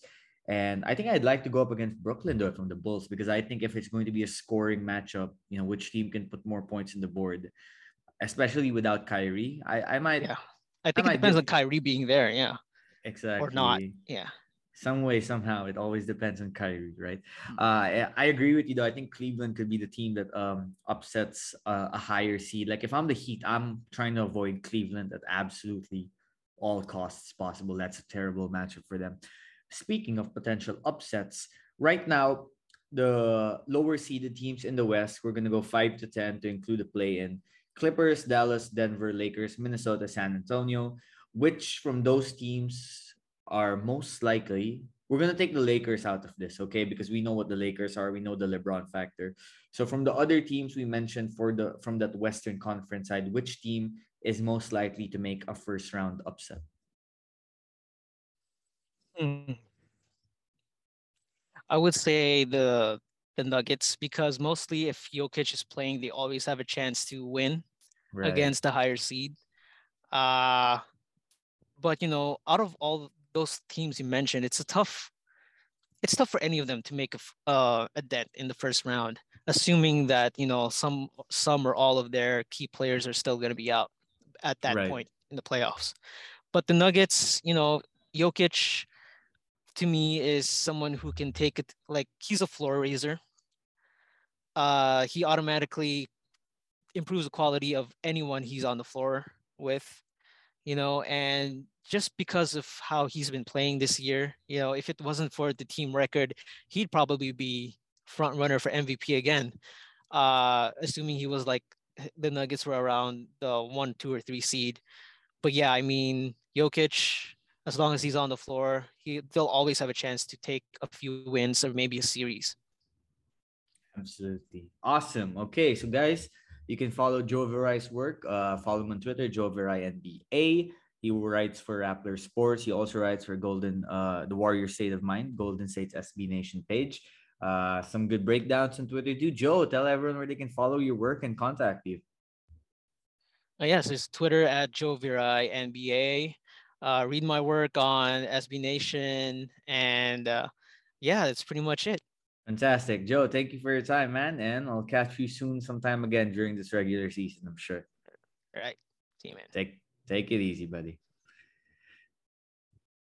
And I think I'd like to go up against Brooklyn though from the Bulls because I think if it's going to be a scoring matchup, you know, which team can put more points in the board, especially without Kyrie. I I might. Yeah, I think I it depends on Kyrie being there. Yeah. Exactly. Or not. Yeah. Some way, somehow, it always depends on Kyrie, right? Mm-hmm. Uh, I agree with you though. I think Cleveland could be the team that um upsets uh, a higher seed. Like if I'm the Heat, I'm trying to avoid Cleveland at absolutely all costs possible. That's a terrible matchup for them. Speaking of potential upsets, right now the lower seeded teams in the West, we're gonna go five to ten to include the play in. Clippers, Dallas, Denver, Lakers, Minnesota, San Antonio. Which from those teams are most likely? We're gonna take the Lakers out of this, okay? Because we know what the Lakers are. We know the LeBron factor. So from the other teams we mentioned for the from that Western Conference side, which team is most likely to make a first round upset? Mm. I would say the the Nuggets because mostly if Jokic is playing, they always have a chance to win right. against the higher seed. Uh but you know, out of all those teams you mentioned, it's a tough it's tough for any of them to make a uh, a dent in the first round, assuming that you know some some or all of their key players are still going to be out at that right. point in the playoffs. But the Nuggets, you know, Jokic to me is someone who can take it like he's a floor raiser. Uh, he automatically improves the quality of anyone he's on the floor with, you know, and just because of how he's been playing this year, you know, if it wasn't for the team record, he'd probably be front runner for MVP again. Uh, assuming he was like the Nuggets were around the one, two, or three seed. But yeah, I mean, Jokic, as long as he's on the floor, he they'll always have a chance to take a few wins or maybe a series. Absolutely. Awesome. Okay, so guys, you can follow Joe Viray's work. Uh, follow him on Twitter, Joe Viray NBA. He writes for Rappler Sports. He also writes for Golden, uh, the Warrior State of Mind, Golden State's SB Nation page. Uh, some good breakdowns on Twitter too. Joe, tell everyone where they can follow your work and contact you. Uh, yes, it's Twitter at Joe Viray NBA uh, read my work on SB Nation, and uh, yeah, that's pretty much it. Fantastic, Joe. Thank you for your time, man, and I'll catch you soon, sometime again during this regular season. I'm sure. All right, see you, man. Take take it easy, buddy.